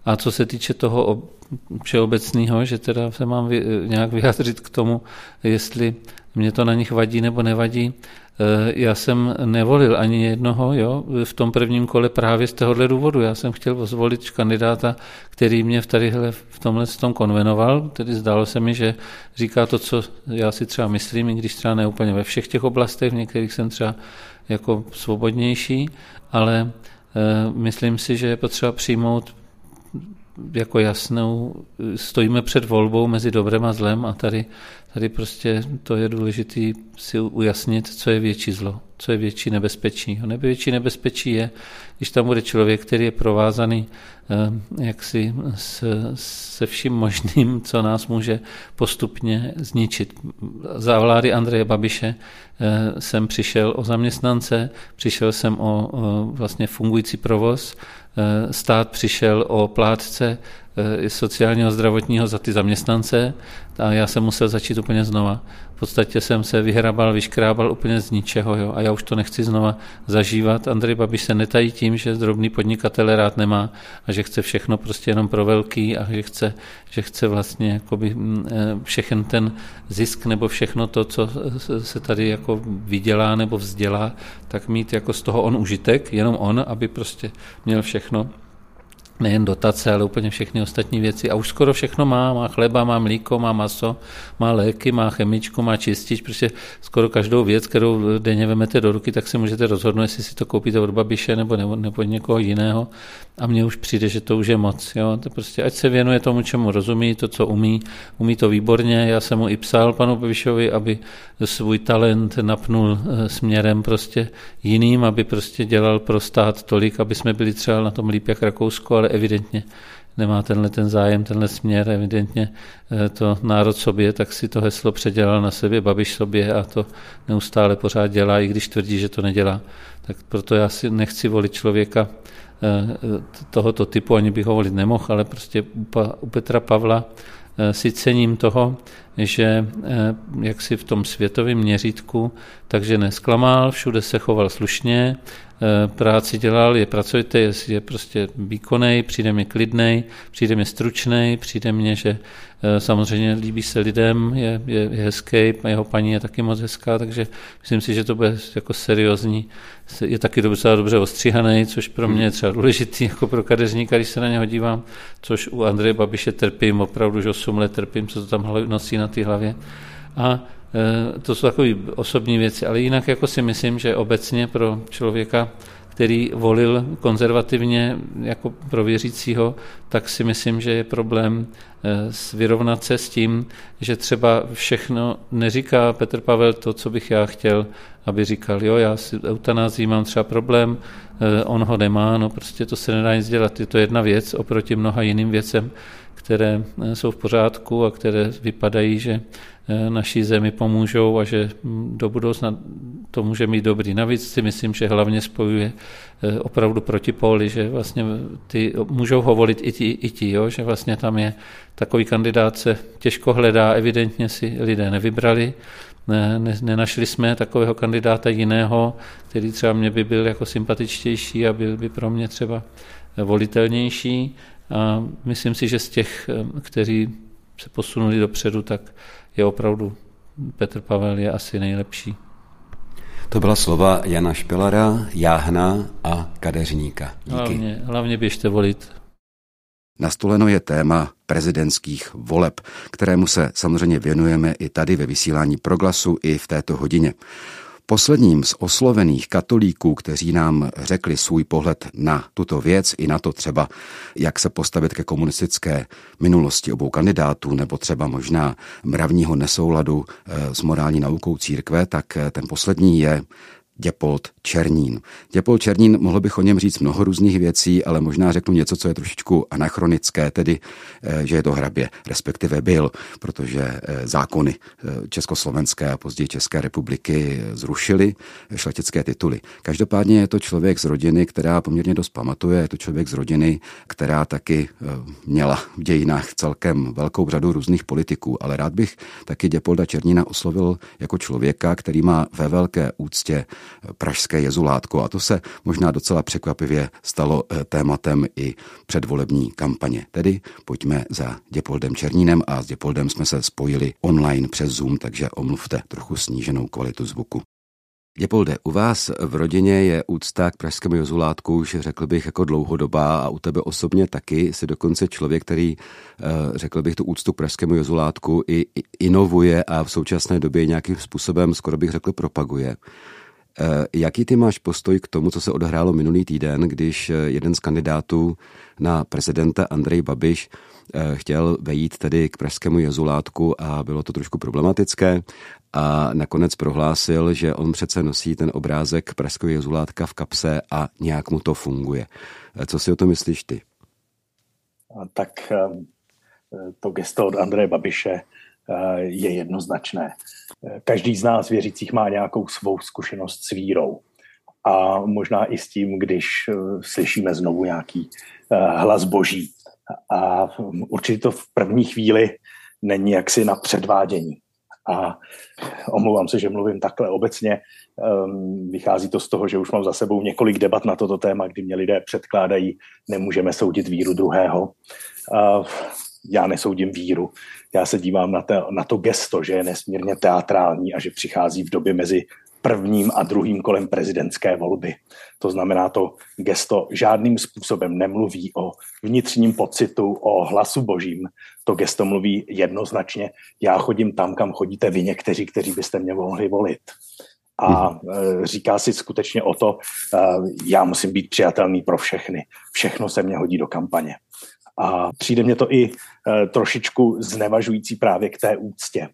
A co se týče toho všeobecného, že teda se mám nějak vyjádřit k tomu, jestli mě to na nich vadí nebo nevadí. Eh, já jsem nevolil ani jednoho jo, v tom prvním kole právě z tohohle důvodu. Já jsem chtěl zvolit kandidáta, který mě v, tadyhle, v tomhle tom konvenoval, tedy zdálo se mi, že říká to, co já si třeba myslím, i když třeba ne úplně ve všech těch oblastech, v některých jsem třeba jako svobodnější, ale e, myslím si, že je potřeba přijmout jako jasnou, stojíme před volbou mezi dobrem a zlem a tady, tady prostě to je důležité si ujasnit, co je větší zlo, co je větší nebezpečí. A největší nebezpečí je, když tam bude člověk, který je provázaný eh, jaksi se vším možným, co nás může postupně zničit. Za vlády Andreje Babiše eh, jsem přišel o zaměstnance, přišel jsem o vlastně fungující provoz, Eh, stát přišel o plátce sociálního zdravotního za ty zaměstnance a já jsem musel začít úplně znova. V podstatě jsem se vyhrabal, vyškrábal úplně z ničeho jo, a já už to nechci znova zažívat. Andrej Babiš se netají tím, že drobný podnikatel rád nemá a že chce všechno prostě jenom pro velký a že chce, že chce vlastně jakoby mm, eh, všechen ten zisk nebo všechno to, co se tady jako vydělá nebo vzdělá, tak mít jako z toho on užitek, jenom on, aby prostě měl všechno nejen dotace, ale úplně všechny ostatní věci. A už skoro všechno má. Má chleba, má mlíko, má maso, má léky, má chemičku, má čistič. Prostě skoro každou věc, kterou denně vemete do ruky, tak si můžete rozhodnout, jestli si to koupíte od babiše nebo, nebo, nebo někoho jiného. A mně už přijde, že to už je moc. Jo? To prostě, ať se věnuje tomu, čemu rozumí, to, co umí. Umí to výborně. Já jsem mu i psal panu Babišovi, aby svůj talent napnul eh, směrem prostě jiným, aby prostě dělal pro stát tolik, aby jsme byli třeba na tom líp jak Rakousko, ale evidentně nemá tenhle ten zájem, tenhle směr, evidentně eh, to národ sobě, tak si to heslo předělal na sebe, Babiš sobě a to neustále pořád dělá, i když tvrdí, že to nedělá. Tak proto já si nechci volit člověka eh, tohoto typu, ani bych ho volit nemohl, ale prostě u Petra Pavla Eh, si cením toho, že eh, jak si v tom světovém měřítku, takže nesklamal, všude se choval slušně, eh, práci dělal, je pracujete, je, prostě výkonný, přijde mi klidnej, přijde mi stručný, přijde mně, že samozřejmě líbí se lidem, je, je, je hezký, jeho paní je taky moc hezká, takže myslím si, že to bude jako seriózní je taky docela dobře ostříhaný, což pro mě je třeba důležitý jako pro kadeřníka, když se na něho dívám, což u Andreje Babiše trpím, opravdu už 8 let trpím, co to tam nosí na té hlavě. A e, to jsou takové osobní věci, ale jinak jako si myslím, že obecně pro člověka který volil konzervativně jako pro věřícího, tak si myslím, že je problém eh, vyrovnat se s tím, že třeba všechno neříká Petr Pavel to, co bych já chtěl, aby říkal, jo, já si eutanází mám třeba problém, eh, on ho nemá, no prostě to se nedá nic dělat. Je to jedna věc oproti mnoha jiným věcem, které eh, jsou v pořádku a které vypadají, že eh, naší zemi pomůžou a že hm, do budoucna to může mít dobrý. Navíc si myslím, že hlavně spojuje eh, opravdu protipóly, že vlastně ty můžou ho volit i ti, i ti jo? že vlastně tam je takový kandidát se těžko hledá, evidentně si lidé nevybrali, ne, ne, nenašli jsme takového kandidáta, kandidáta jiného, který třeba mě by byl jako sympatičtější a byl by pro mě třeba volitelnější. A myslím si, že z těch, kteří se posunuli dopředu, tak je opravdu Petr Pavel je asi nejlepší. To byla slova Jana Špilara, Jáhna a Kadeřníka. Díky. Hlavně, hlavně běžte volit. Nastoleno je téma prezidentských voleb, kterému se samozřejmě věnujeme i tady ve vysílání proglasu i v této hodině. Posledním z oslovených katolíků, kteří nám řekli svůj pohled na tuto věc i na to třeba, jak se postavit ke komunistické minulosti obou kandidátů, nebo třeba možná mravního nesouladu eh, s morální naukou církve, tak eh, ten poslední je Děpold Černín. Děpold Černín, mohl bych o něm říct mnoho různých věcí, ale možná řeknu něco, co je trošičku anachronické, tedy, eh, že je to hrabě, respektive byl, protože eh, zákony eh, Československé a později České republiky zrušily šlechtické tituly. Každopádně je to člověk z rodiny, která poměrně dost pamatuje, je to člověk z rodiny, která taky měla v dějinách celkem velkou řadu různých politiků, ale rád bych taky Děpolda Černína oslovil jako člověka, který má ve velké úctě pražské jezulátko a to se možná docela překvapivě stalo eh, tématem i předvolební kampaně. Tedy pojďme za Děpoldem Černínem a s Děpoldem jsme se spojili online přes Zoom, takže omluvte trochu sníženou kvalitu zvuku. Děpolde, u vás v rodině je úcta k pražskému jozulátku už řekl bych jako dlouhodobá a u tebe osobně taky jsi dokonce člověk, který eh, řekl bych tu úctu k pražskému jozulátku i inovuje a v současné době nějakým způsobem skoro bych řekl propaguje. Eh, jaký ty máš postoj k tomu, co se odehrálo minulý týden, když eh, jeden z kandidátů na prezidenta Andrej Babiš eh, chtěl vejít tedy k pražskému jezulátku a bylo to trošku problematické a nakonec prohlásil, že on přece nosí ten obrázek pražského jezulátka v kapse a nějak mu to funguje. Co si o to myslíš ty? Tak to gesto od Andreje Babiše je jednoznačné. Každý z nás věřících má nějakou svou zkušenost s vírou. A možná i s tím, když eh, slyšíme znovu nějaký eh, hlas boží. A určitě to v první chvíli není jaksi na předvádění. A omlouvám se, že mluvím takhle obecně. Ehm, vychází to z toho, že už mám za sebou několik debat na toto téma, kdy mě lidé předkládají, nemůžeme soudit víru druhého. Já nesoudím víru, já se dívám na, to, na to gesto, že je nesmírně teatrální a že přichází v době mezi prvním a druhým kolem prezidentské volby. To znamená, to gesto žádným způsobem nemluví o vnitřním pocitu, o hlasu božím. To gesto mluví jednoznačně, já chodím tam, kam chodíte vy někteří, kteří byste mě mohli volit. A mhm. e, říká si skutečně o to, e, já musím být přijatelný pro všechny. Všechno se mě hodí do kampaně. A přijde mě to i e, trošičku znevažující právě k té úctě. E,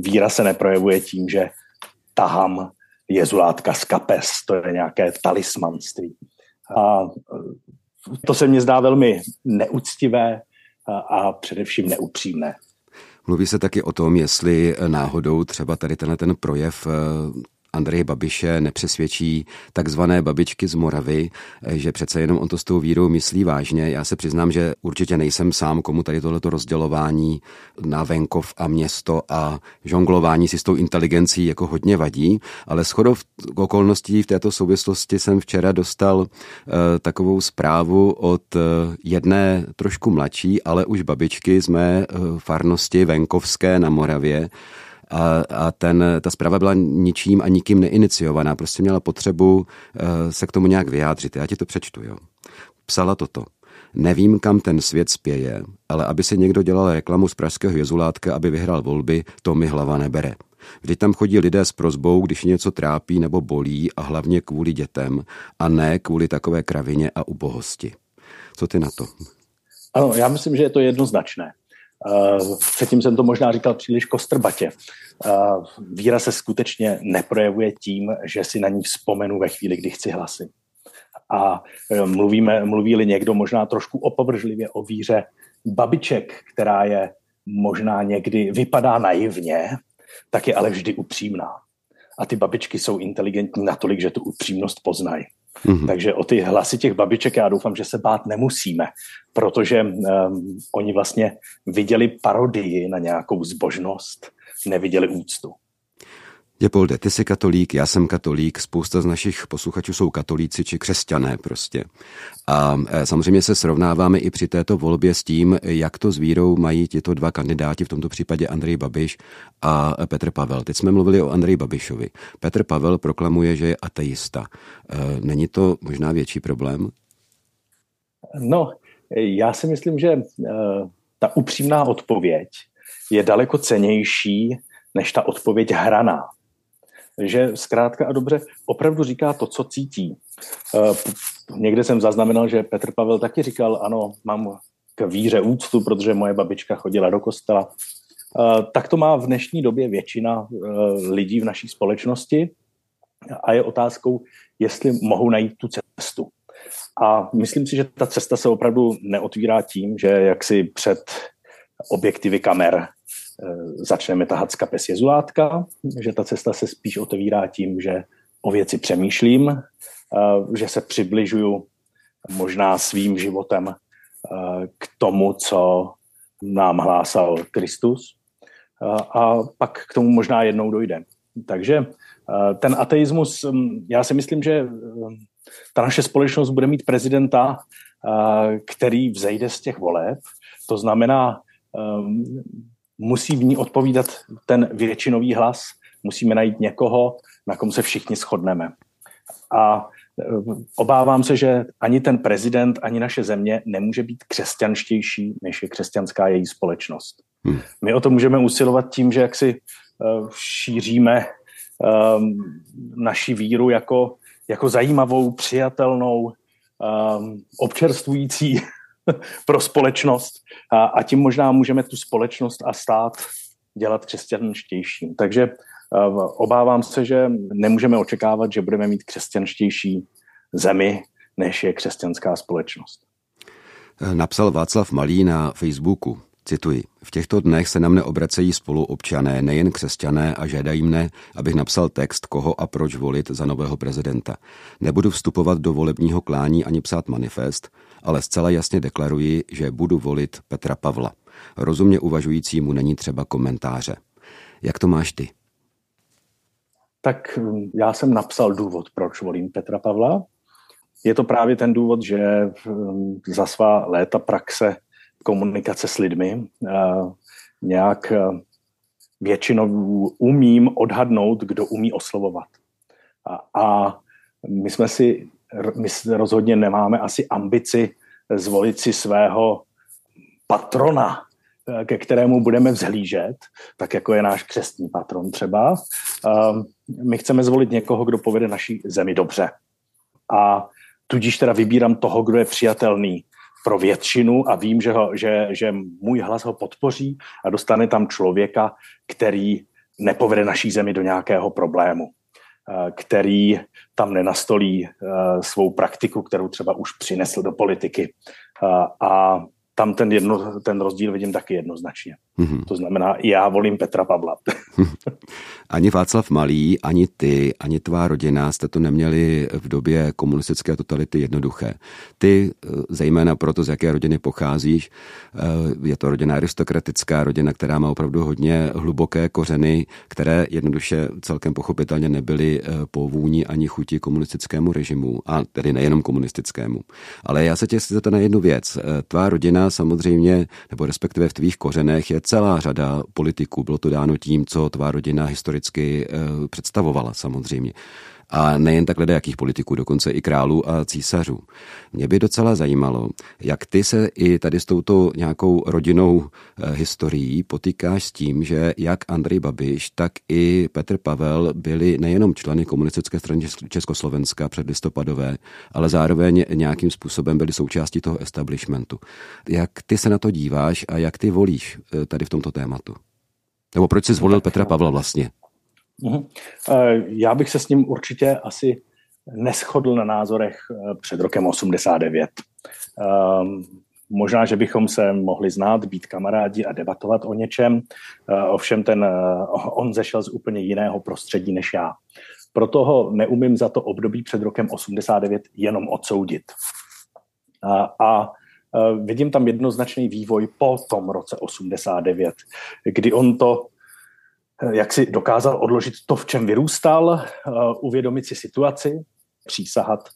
víra se neprojevuje tím, že tahám jezulátka z kapes, to je nějaké talismanství. A e, to se mně zdá velmi neúctivé a, a především neupřímné. Mluví se taky o tom, jestli náhodou třeba tady tenhle ten projev Andreje Babiše nepřesvědčí takzvané babičky z Moravy, že přece jenom on to s tou vírou myslí vážně. Já se přiznám, že určitě nejsem sám, komu tady tohleto rozdělování na venkov a město a žonglování si s tou inteligencí jako hodně vadí, ale shodou okolností v této souvislosti jsem včera dostal uh, takovou zprávu od uh, jedné trošku mladší, ale už babičky z mé uh, farnosti venkovské na Moravě, a, a ten, ta zpráva byla ničím a nikým neiniciovaná, prostě měla potřebu uh, se k tomu nějak vyjádřit. Já ti to přečtu, jo. Psala toto. Nevím, kam ten svět spěje, ale aby si někdo dělal reklamu z pražského jezulátka, aby vyhrál volby, to mi hlava nebere. Vždyť tam chodí lidé s prozbou, když něco trápí nebo bolí a hlavně kvůli dětem a ne kvůli takové kravině a ubohosti. Co ty na to? Ano, já myslím, že je to jednoznačné. Uh, předtím jsem to možná říkal příliš kostrbatě. Uh, víra se skutečně neprojevuje tím, že si na ní vzpomenu ve chvíli, kdy chci hlasy. A uh, mluvíme, mluví-li někdo možná trošku opovržlivě o víře babiček, která je možná někdy vypadá naivně, tak je ale vždy upřímná. A ty babičky jsou inteligentní natolik, že tu upřímnost poznají. Mm-hmm. Takže o ty hlasy těch babiček já doufám, že se bát nemusíme, protože um, oni vlastně viděli parodii na nějakou zbožnost, neviděli úctu. Jepolde, ty jsi katolík, já jsem katolík, spousta z našich posluchačů jsou katolíci či křesťané prostě. A e, samozřejmě se srovnáváme i při této volbě s tím, jak to s vírou mají tito dva kandidáti, v tomto případě Andrej Babiš a Petr Pavel. Teď jsme mluvili o Andreji Babišovi. Petr Pavel proklamuje, že je ateista. E, není to možná větší problém? No, já si myslím, že e, ta upřímná odpověď je daleko cenější než ta odpověď hraná že zkrátka a dobře opravdu říká to, co cítí. Eh, někde jsem zaznamenal, že Petr Pavel taky říkal, ano, mám k víře úctu, protože moje babička chodila do kostela. Eh, tak to má v dnešní době většina eh, lidí v naší společnosti a je otázkou, jestli mohou najít tu cestu. A myslím si, že ta cesta se opravdu neotvírá tím, že jak si před objektivy kamer začneme tahat z kapes jezulátka, že ta cesta se spíš otevírá tím, že o věci přemýšlím, eh, že se přibližuju možná svým životem eh, k tomu, co nám hlásal Kristus a pak k tomu možná jednou dojde. Takže ten ateismus, hm, já si myslím, že ta naše společnost bude mít prezidenta, který vzejde z těch voleb. To znamená, musí v ní odpovídat ten většinový hlas. Musíme najít někoho, na kom se všichni shodneme. A e, obávám se, že ani ten prezident, ani naše země nemůže být křesťanštější, než je křesťanská její společnost. Hmm. My o to můžeme usilovat tím, že jak si uh, šíříme um, naši víru jako, jako zajímavou, přijatelnou, um, občerstvující pro společnost a, a tím možná můžeme tu společnost a stát dělat křesťanštějším. Takže uh, obávám se, že nemůžeme očekávat, že budeme mít křesťanštější zemi, než je křesťanská společnost. Napsal Václav Malý na Facebooku. Cituji, v těchto dnech se na mne obracejí spoluobčané, nejen křesťané a žádají mne, abych napsal text, koho a proč volit za nového prezidenta. Nebudu vstupovat do volebního klání ani psát manifest, ale zcela jasně deklaruji, že budu volit Petra Pavla. Rozumně uvažujícímu není třeba komentáře. Jak to máš ty? Tak já jsem napsal důvod, proč volím Petra Pavla. Je to právě ten důvod, že za svá léta praxe komunikace s lidmi nějak většinou umím odhadnout, kdo umí oslovovat. A, my jsme si, my rozhodně nemáme asi ambici zvolit si svého patrona, ke kterému budeme vzhlížet, tak jako je náš křestní patron třeba. My chceme zvolit někoho, kdo povede naší zemi dobře. A tudíž teda vybírám toho, kdo je přijatelný pro většinu a vím, že, ho, že, že můj hlas ho podpoří a dostane tam člověka, který nepovede naší zemi do nějakého problému, eh, který tam nenastolí eh, svou praktiku, kterou třeba už přinesl do politiky. Eh, a tam ten, jedno, ten rozdíl vidím taky jednoznačně. Mm-hmm. To znamená, já volím Petra Pavla. ani Václav Malý, ani ty, ani tvá rodina jste to neměli v době komunistické totality jednoduché. Ty, eh, zejména proto, z jaké rodiny pocházíš, eh, je to rodina aristokratická, rodina, která má opravdu hodně hluboké kořeny, které jednoduše celkem pochopitelně nebyly eh, po vůni ani chuti komunistickému režimu, a tedy nejenom komunistickému. Ale já se tě chci na jednu věc. Tvá rodina samozřejmě, nebo respektive v tvých kořenech je celá řada politiků. Bylo to dáno tím, co tvá rodina historicky e, představovala samozřejmě. A nejen takhle jakých politiků, dokonce i králů a císařů. Mě by docela zajímalo, jak ty se i tady s touto nějakou rodinou e, historií potýkáš s tím, že jak Andrej Babiš, tak i Petr Pavel byli nejenom členy komunistické strany Československa před listopadové, ale zároveň nějakým způsobem byli součástí toho establishmentu. Jak ty se na to díváš a jak ty volíš e, tady v tomto tématu? Nebo proč jsi zvolil Petra Pavla vlastně? Mhm. Já bych se s ním určitě asi neschodl na názorech eh, před rokem 89. Ehm, možná, že bychom se mohli znát, být kamarádi a debatovat o něčem, eh, ovšem ten, on zešel z úplně jiného prostředí než já. Proto ho neumím za to období před rokem 89 jenom odsoudit. A, a vidím tam jednoznačný vývoj po tom roce 89, kdy on to jak si dokázal odložit to, v čem vyrůstal, uvědomit si situaci, přísahat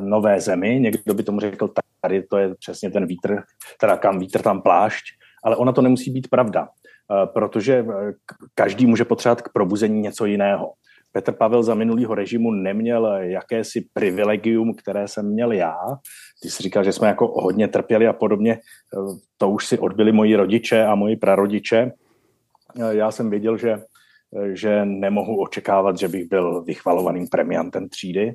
nové zemi. Někdo by tomu řekl, tady to je přesně ten vítr, teda kam vítr, tam plášť, ale ona to nemusí být pravda, protože každý může potřebovat k probuzení něco jiného. Petr Pavel za minulýho režimu neměl jakési privilegium, které jsem měl já. Ty jsi říkal, že jsme jako hodně trpěli a podobně. To už si odbyli moji rodiče a moji prarodiče. Já jsem věděl, že, že nemohu očekávat, že bych byl vychvalovaným premiantem třídy,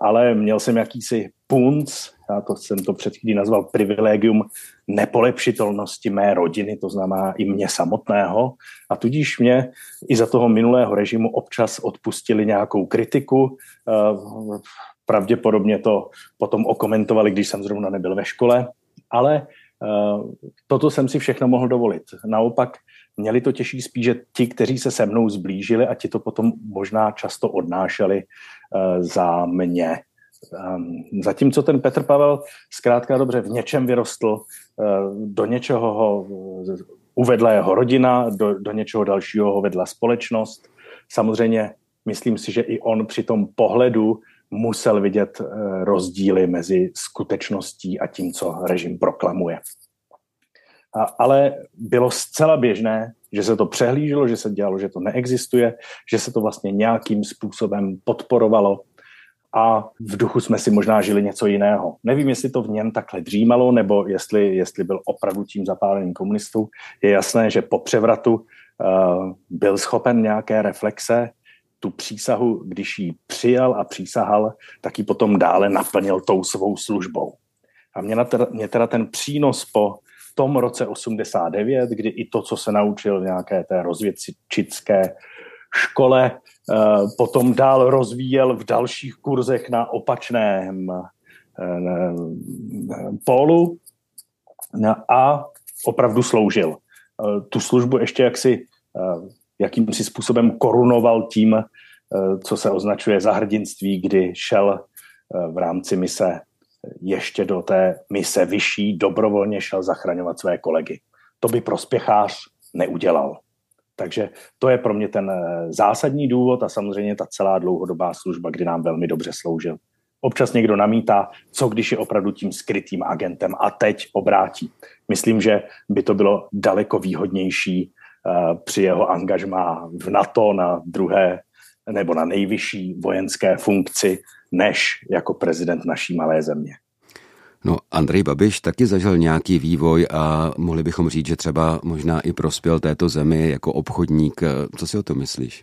ale měl jsem jakýsi punc, já to jsem to před chvílí nazval privilegium nepolepšitelnosti mé rodiny, to znamená i mě samotného. A tudíž mě i za toho minulého režimu občas odpustili nějakou kritiku. Pravděpodobně to potom okomentovali, když jsem zrovna nebyl ve škole, ale eh, toto jsem si všechno mohl dovolit. Naopak měli to těžší spíš, že ti, kteří se se mnou zblížili a ti to potom možná často odnášeli uh, za mě. Um, zatímco ten Petr Pavel zkrátka dobře v něčem vyrostl, uh, do něčeho ho uvedla jeho rodina, do, do něčeho dalšího ho vedla společnost. Samozřejmě myslím si, že i on při tom pohledu musel vidět rozdíly mezi skutečností a tím, co režim proklamuje. A, ale bylo zcela běžné, že se to přehlíželo, že se dělalo, že to neexistuje, že se to vlastně nějakým způsobem podporovalo a v duchu jsme si možná žili něco jiného. Nevím, jestli to v něm takhle dřímalo, nebo jestli, jestli byl opravdu tím zapáleným komunistou. Je jasné, že po převratu uh, byl schopen nějaké reflexe, tu přísahu, když ji přijal a přísahal, tak ji potom dále naplnil tou svou službou. A mě, teda, mě teda ten přínos po tom roce 89, kdy i to, co se naučil v nějaké té rozvědčické škole, eh, potom dál rozvíjel v dalších kurzech na opačném eh, pólu a opravdu sloužil. Eh, tu službu ještě jaksi jakýmsi způsobem korunoval tím, co se označuje za hrdinství, kdy šel v rámci mise ještě do té mise vyšší dobrovolně šel zachraňovat své kolegy. To by prospěchář neudělal. Takže to je pro mě ten eh, zásadní důvod a samozřejmě ta celá dlouhodobá služba, kdy nám velmi dobře sloužil. Občas někdo namítá, co když je opravdu tím skrytým agentem a teď obrátí. Myslím, že by to bylo daleko výhodnější uh, při jeho angažmá v NATO na druhé nebo na nejvyšší vojenské funkci, než jako prezident naší malé země. No, Andrej Babiš taky zažil nějaký vývoj a mohli bychom říct, že třeba možná i prospěl této zemi jako obchodník. Co si o to myslíš?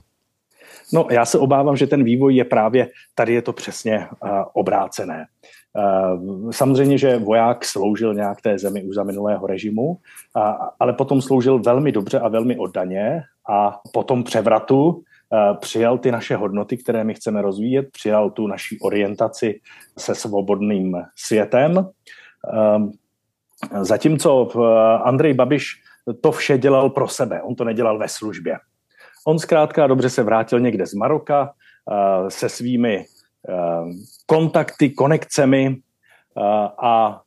No, já se obávám, že ten vývoj je právě, tady je to přesně uh, obrácené. Uh, samozřejmě, že voják sloužil nějak té zemi už za minulého režimu, uh, ale potom sloužil velmi dobře a velmi oddaně a potom převratu přijal ty naše hodnoty, které my chceme rozvíjet, přijal tu naší orientaci se svobodným světem. Ehm, zatímco eh, Andrej Babiš to vše dělal pro sebe, on to nedělal ve službě. On zkrátka dobře se vrátil někde z Maroka eh, se svými kontakty, konekcemi a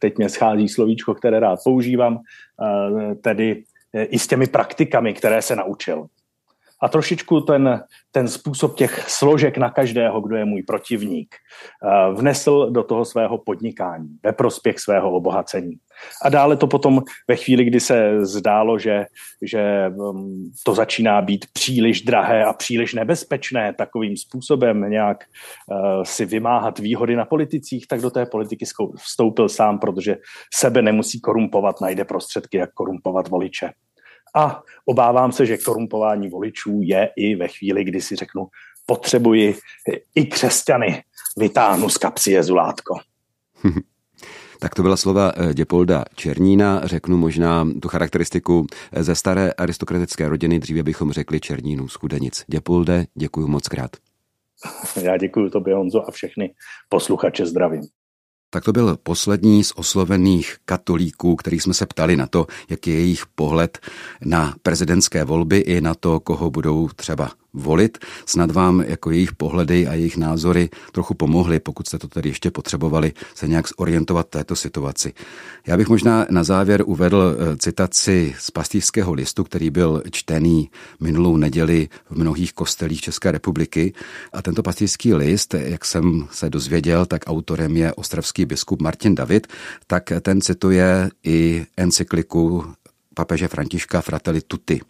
teď mě schází slovíčko, které rád používám, tedy i s těmi praktikami, které se naučil a trošičku ten, ten způsob těch složek na každého, kdo je můj protivník, eh, vnesl do toho svého podnikání ve prospěch svého obohacení. A dále to potom ve chvíli, kdy se zdálo, že, že mm, to začíná být příliš drahé a příliš nebezpečné takovým způsobem nějak uh, si vymáhat výhody na politicích, tak do té politiky vstoupil sám, protože sebe nemusí korumpovat, najde prostředky, jak korumpovat voliče. A obávám se, že korumpování voličů je i ve chvíli, kdy si řeknu, potřebuji i křesťany, vytáhnu z kapsy jezulátko. Tak to byla slova eh, Děpolda Černína, řeknu možná tu charakteristiku eh, ze staré aristokratické rodiny, dříve bychom řekli Černínu z Chudenic. Děpolde, děkuji moc krát. Já děkuji tobě, Honzo, a všechny posluchače zdravím. Tak to byl poslední z oslovených katolíků, který jsme se ptali na to, jak je jejich pohled na prezidentské volby i na to, koho budou třeba volit. Snad vám jako jejich pohledy a jejich názory trochu pomohly, pokud jste to tedy ještě potřebovali se nějak zorientovat této situaci. Já bych možná na závěr uvedl eh, citaci z pastýřského listu, který byl čtený minulou neděli v mnohých kostelích České republiky. A tento pastýřský list, jak jsem se dozvěděl, tak autorem je ostravský biskup Martin David, tak ten cituje i encykliku papeže Františka Fratelli Tutti.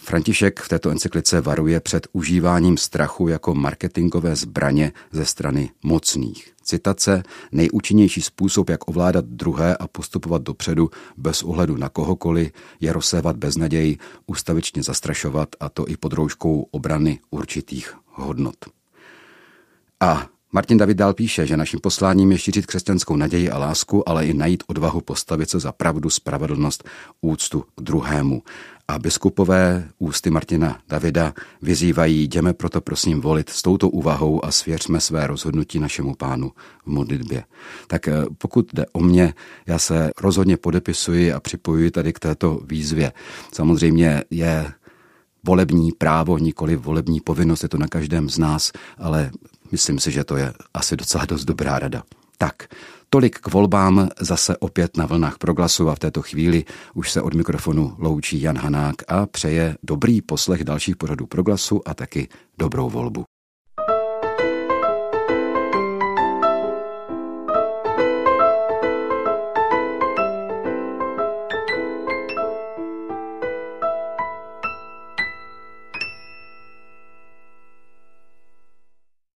František v této encyklice varuje před užíváním strachu jako marketingové zbraně ze strany mocných. Citace, nejúčinnější způsob, jak ovládat druhé a postupovat dopředu bez ohledu na kohokoliv, je rozsévat beznaději, ustavičně zastrašovat a to i pod rouškou obrany určitých hodnot. A Martin David dál píše, že naším posláním je šířit křesťanskou naději a lásku, ale i najít odvahu postavit se za pravdu, spravedlnost, úctu k druhému. A biskupové ústy Martina Davida vyzývají, jdeme proto prosím volit s touto úvahou a svěřme své rozhodnutí našemu pánu v modlitbě. Tak eh, pokud jde o mě, já se rozhodně podepisuji a připojuji tady k této výzvě. Samozřejmě je volební právo, nikoli volební povinnost, je to na každém z nás, ale myslím si, že to je asi docela dost dobrá rada. Tak, tolik k volbám zase opět na vlnách proglasu a v této chvíli už se od mikrofonu loučí Jan Hanák a přeje dobrý poslech dalších pořadů proglasu a taky dobrou volbu.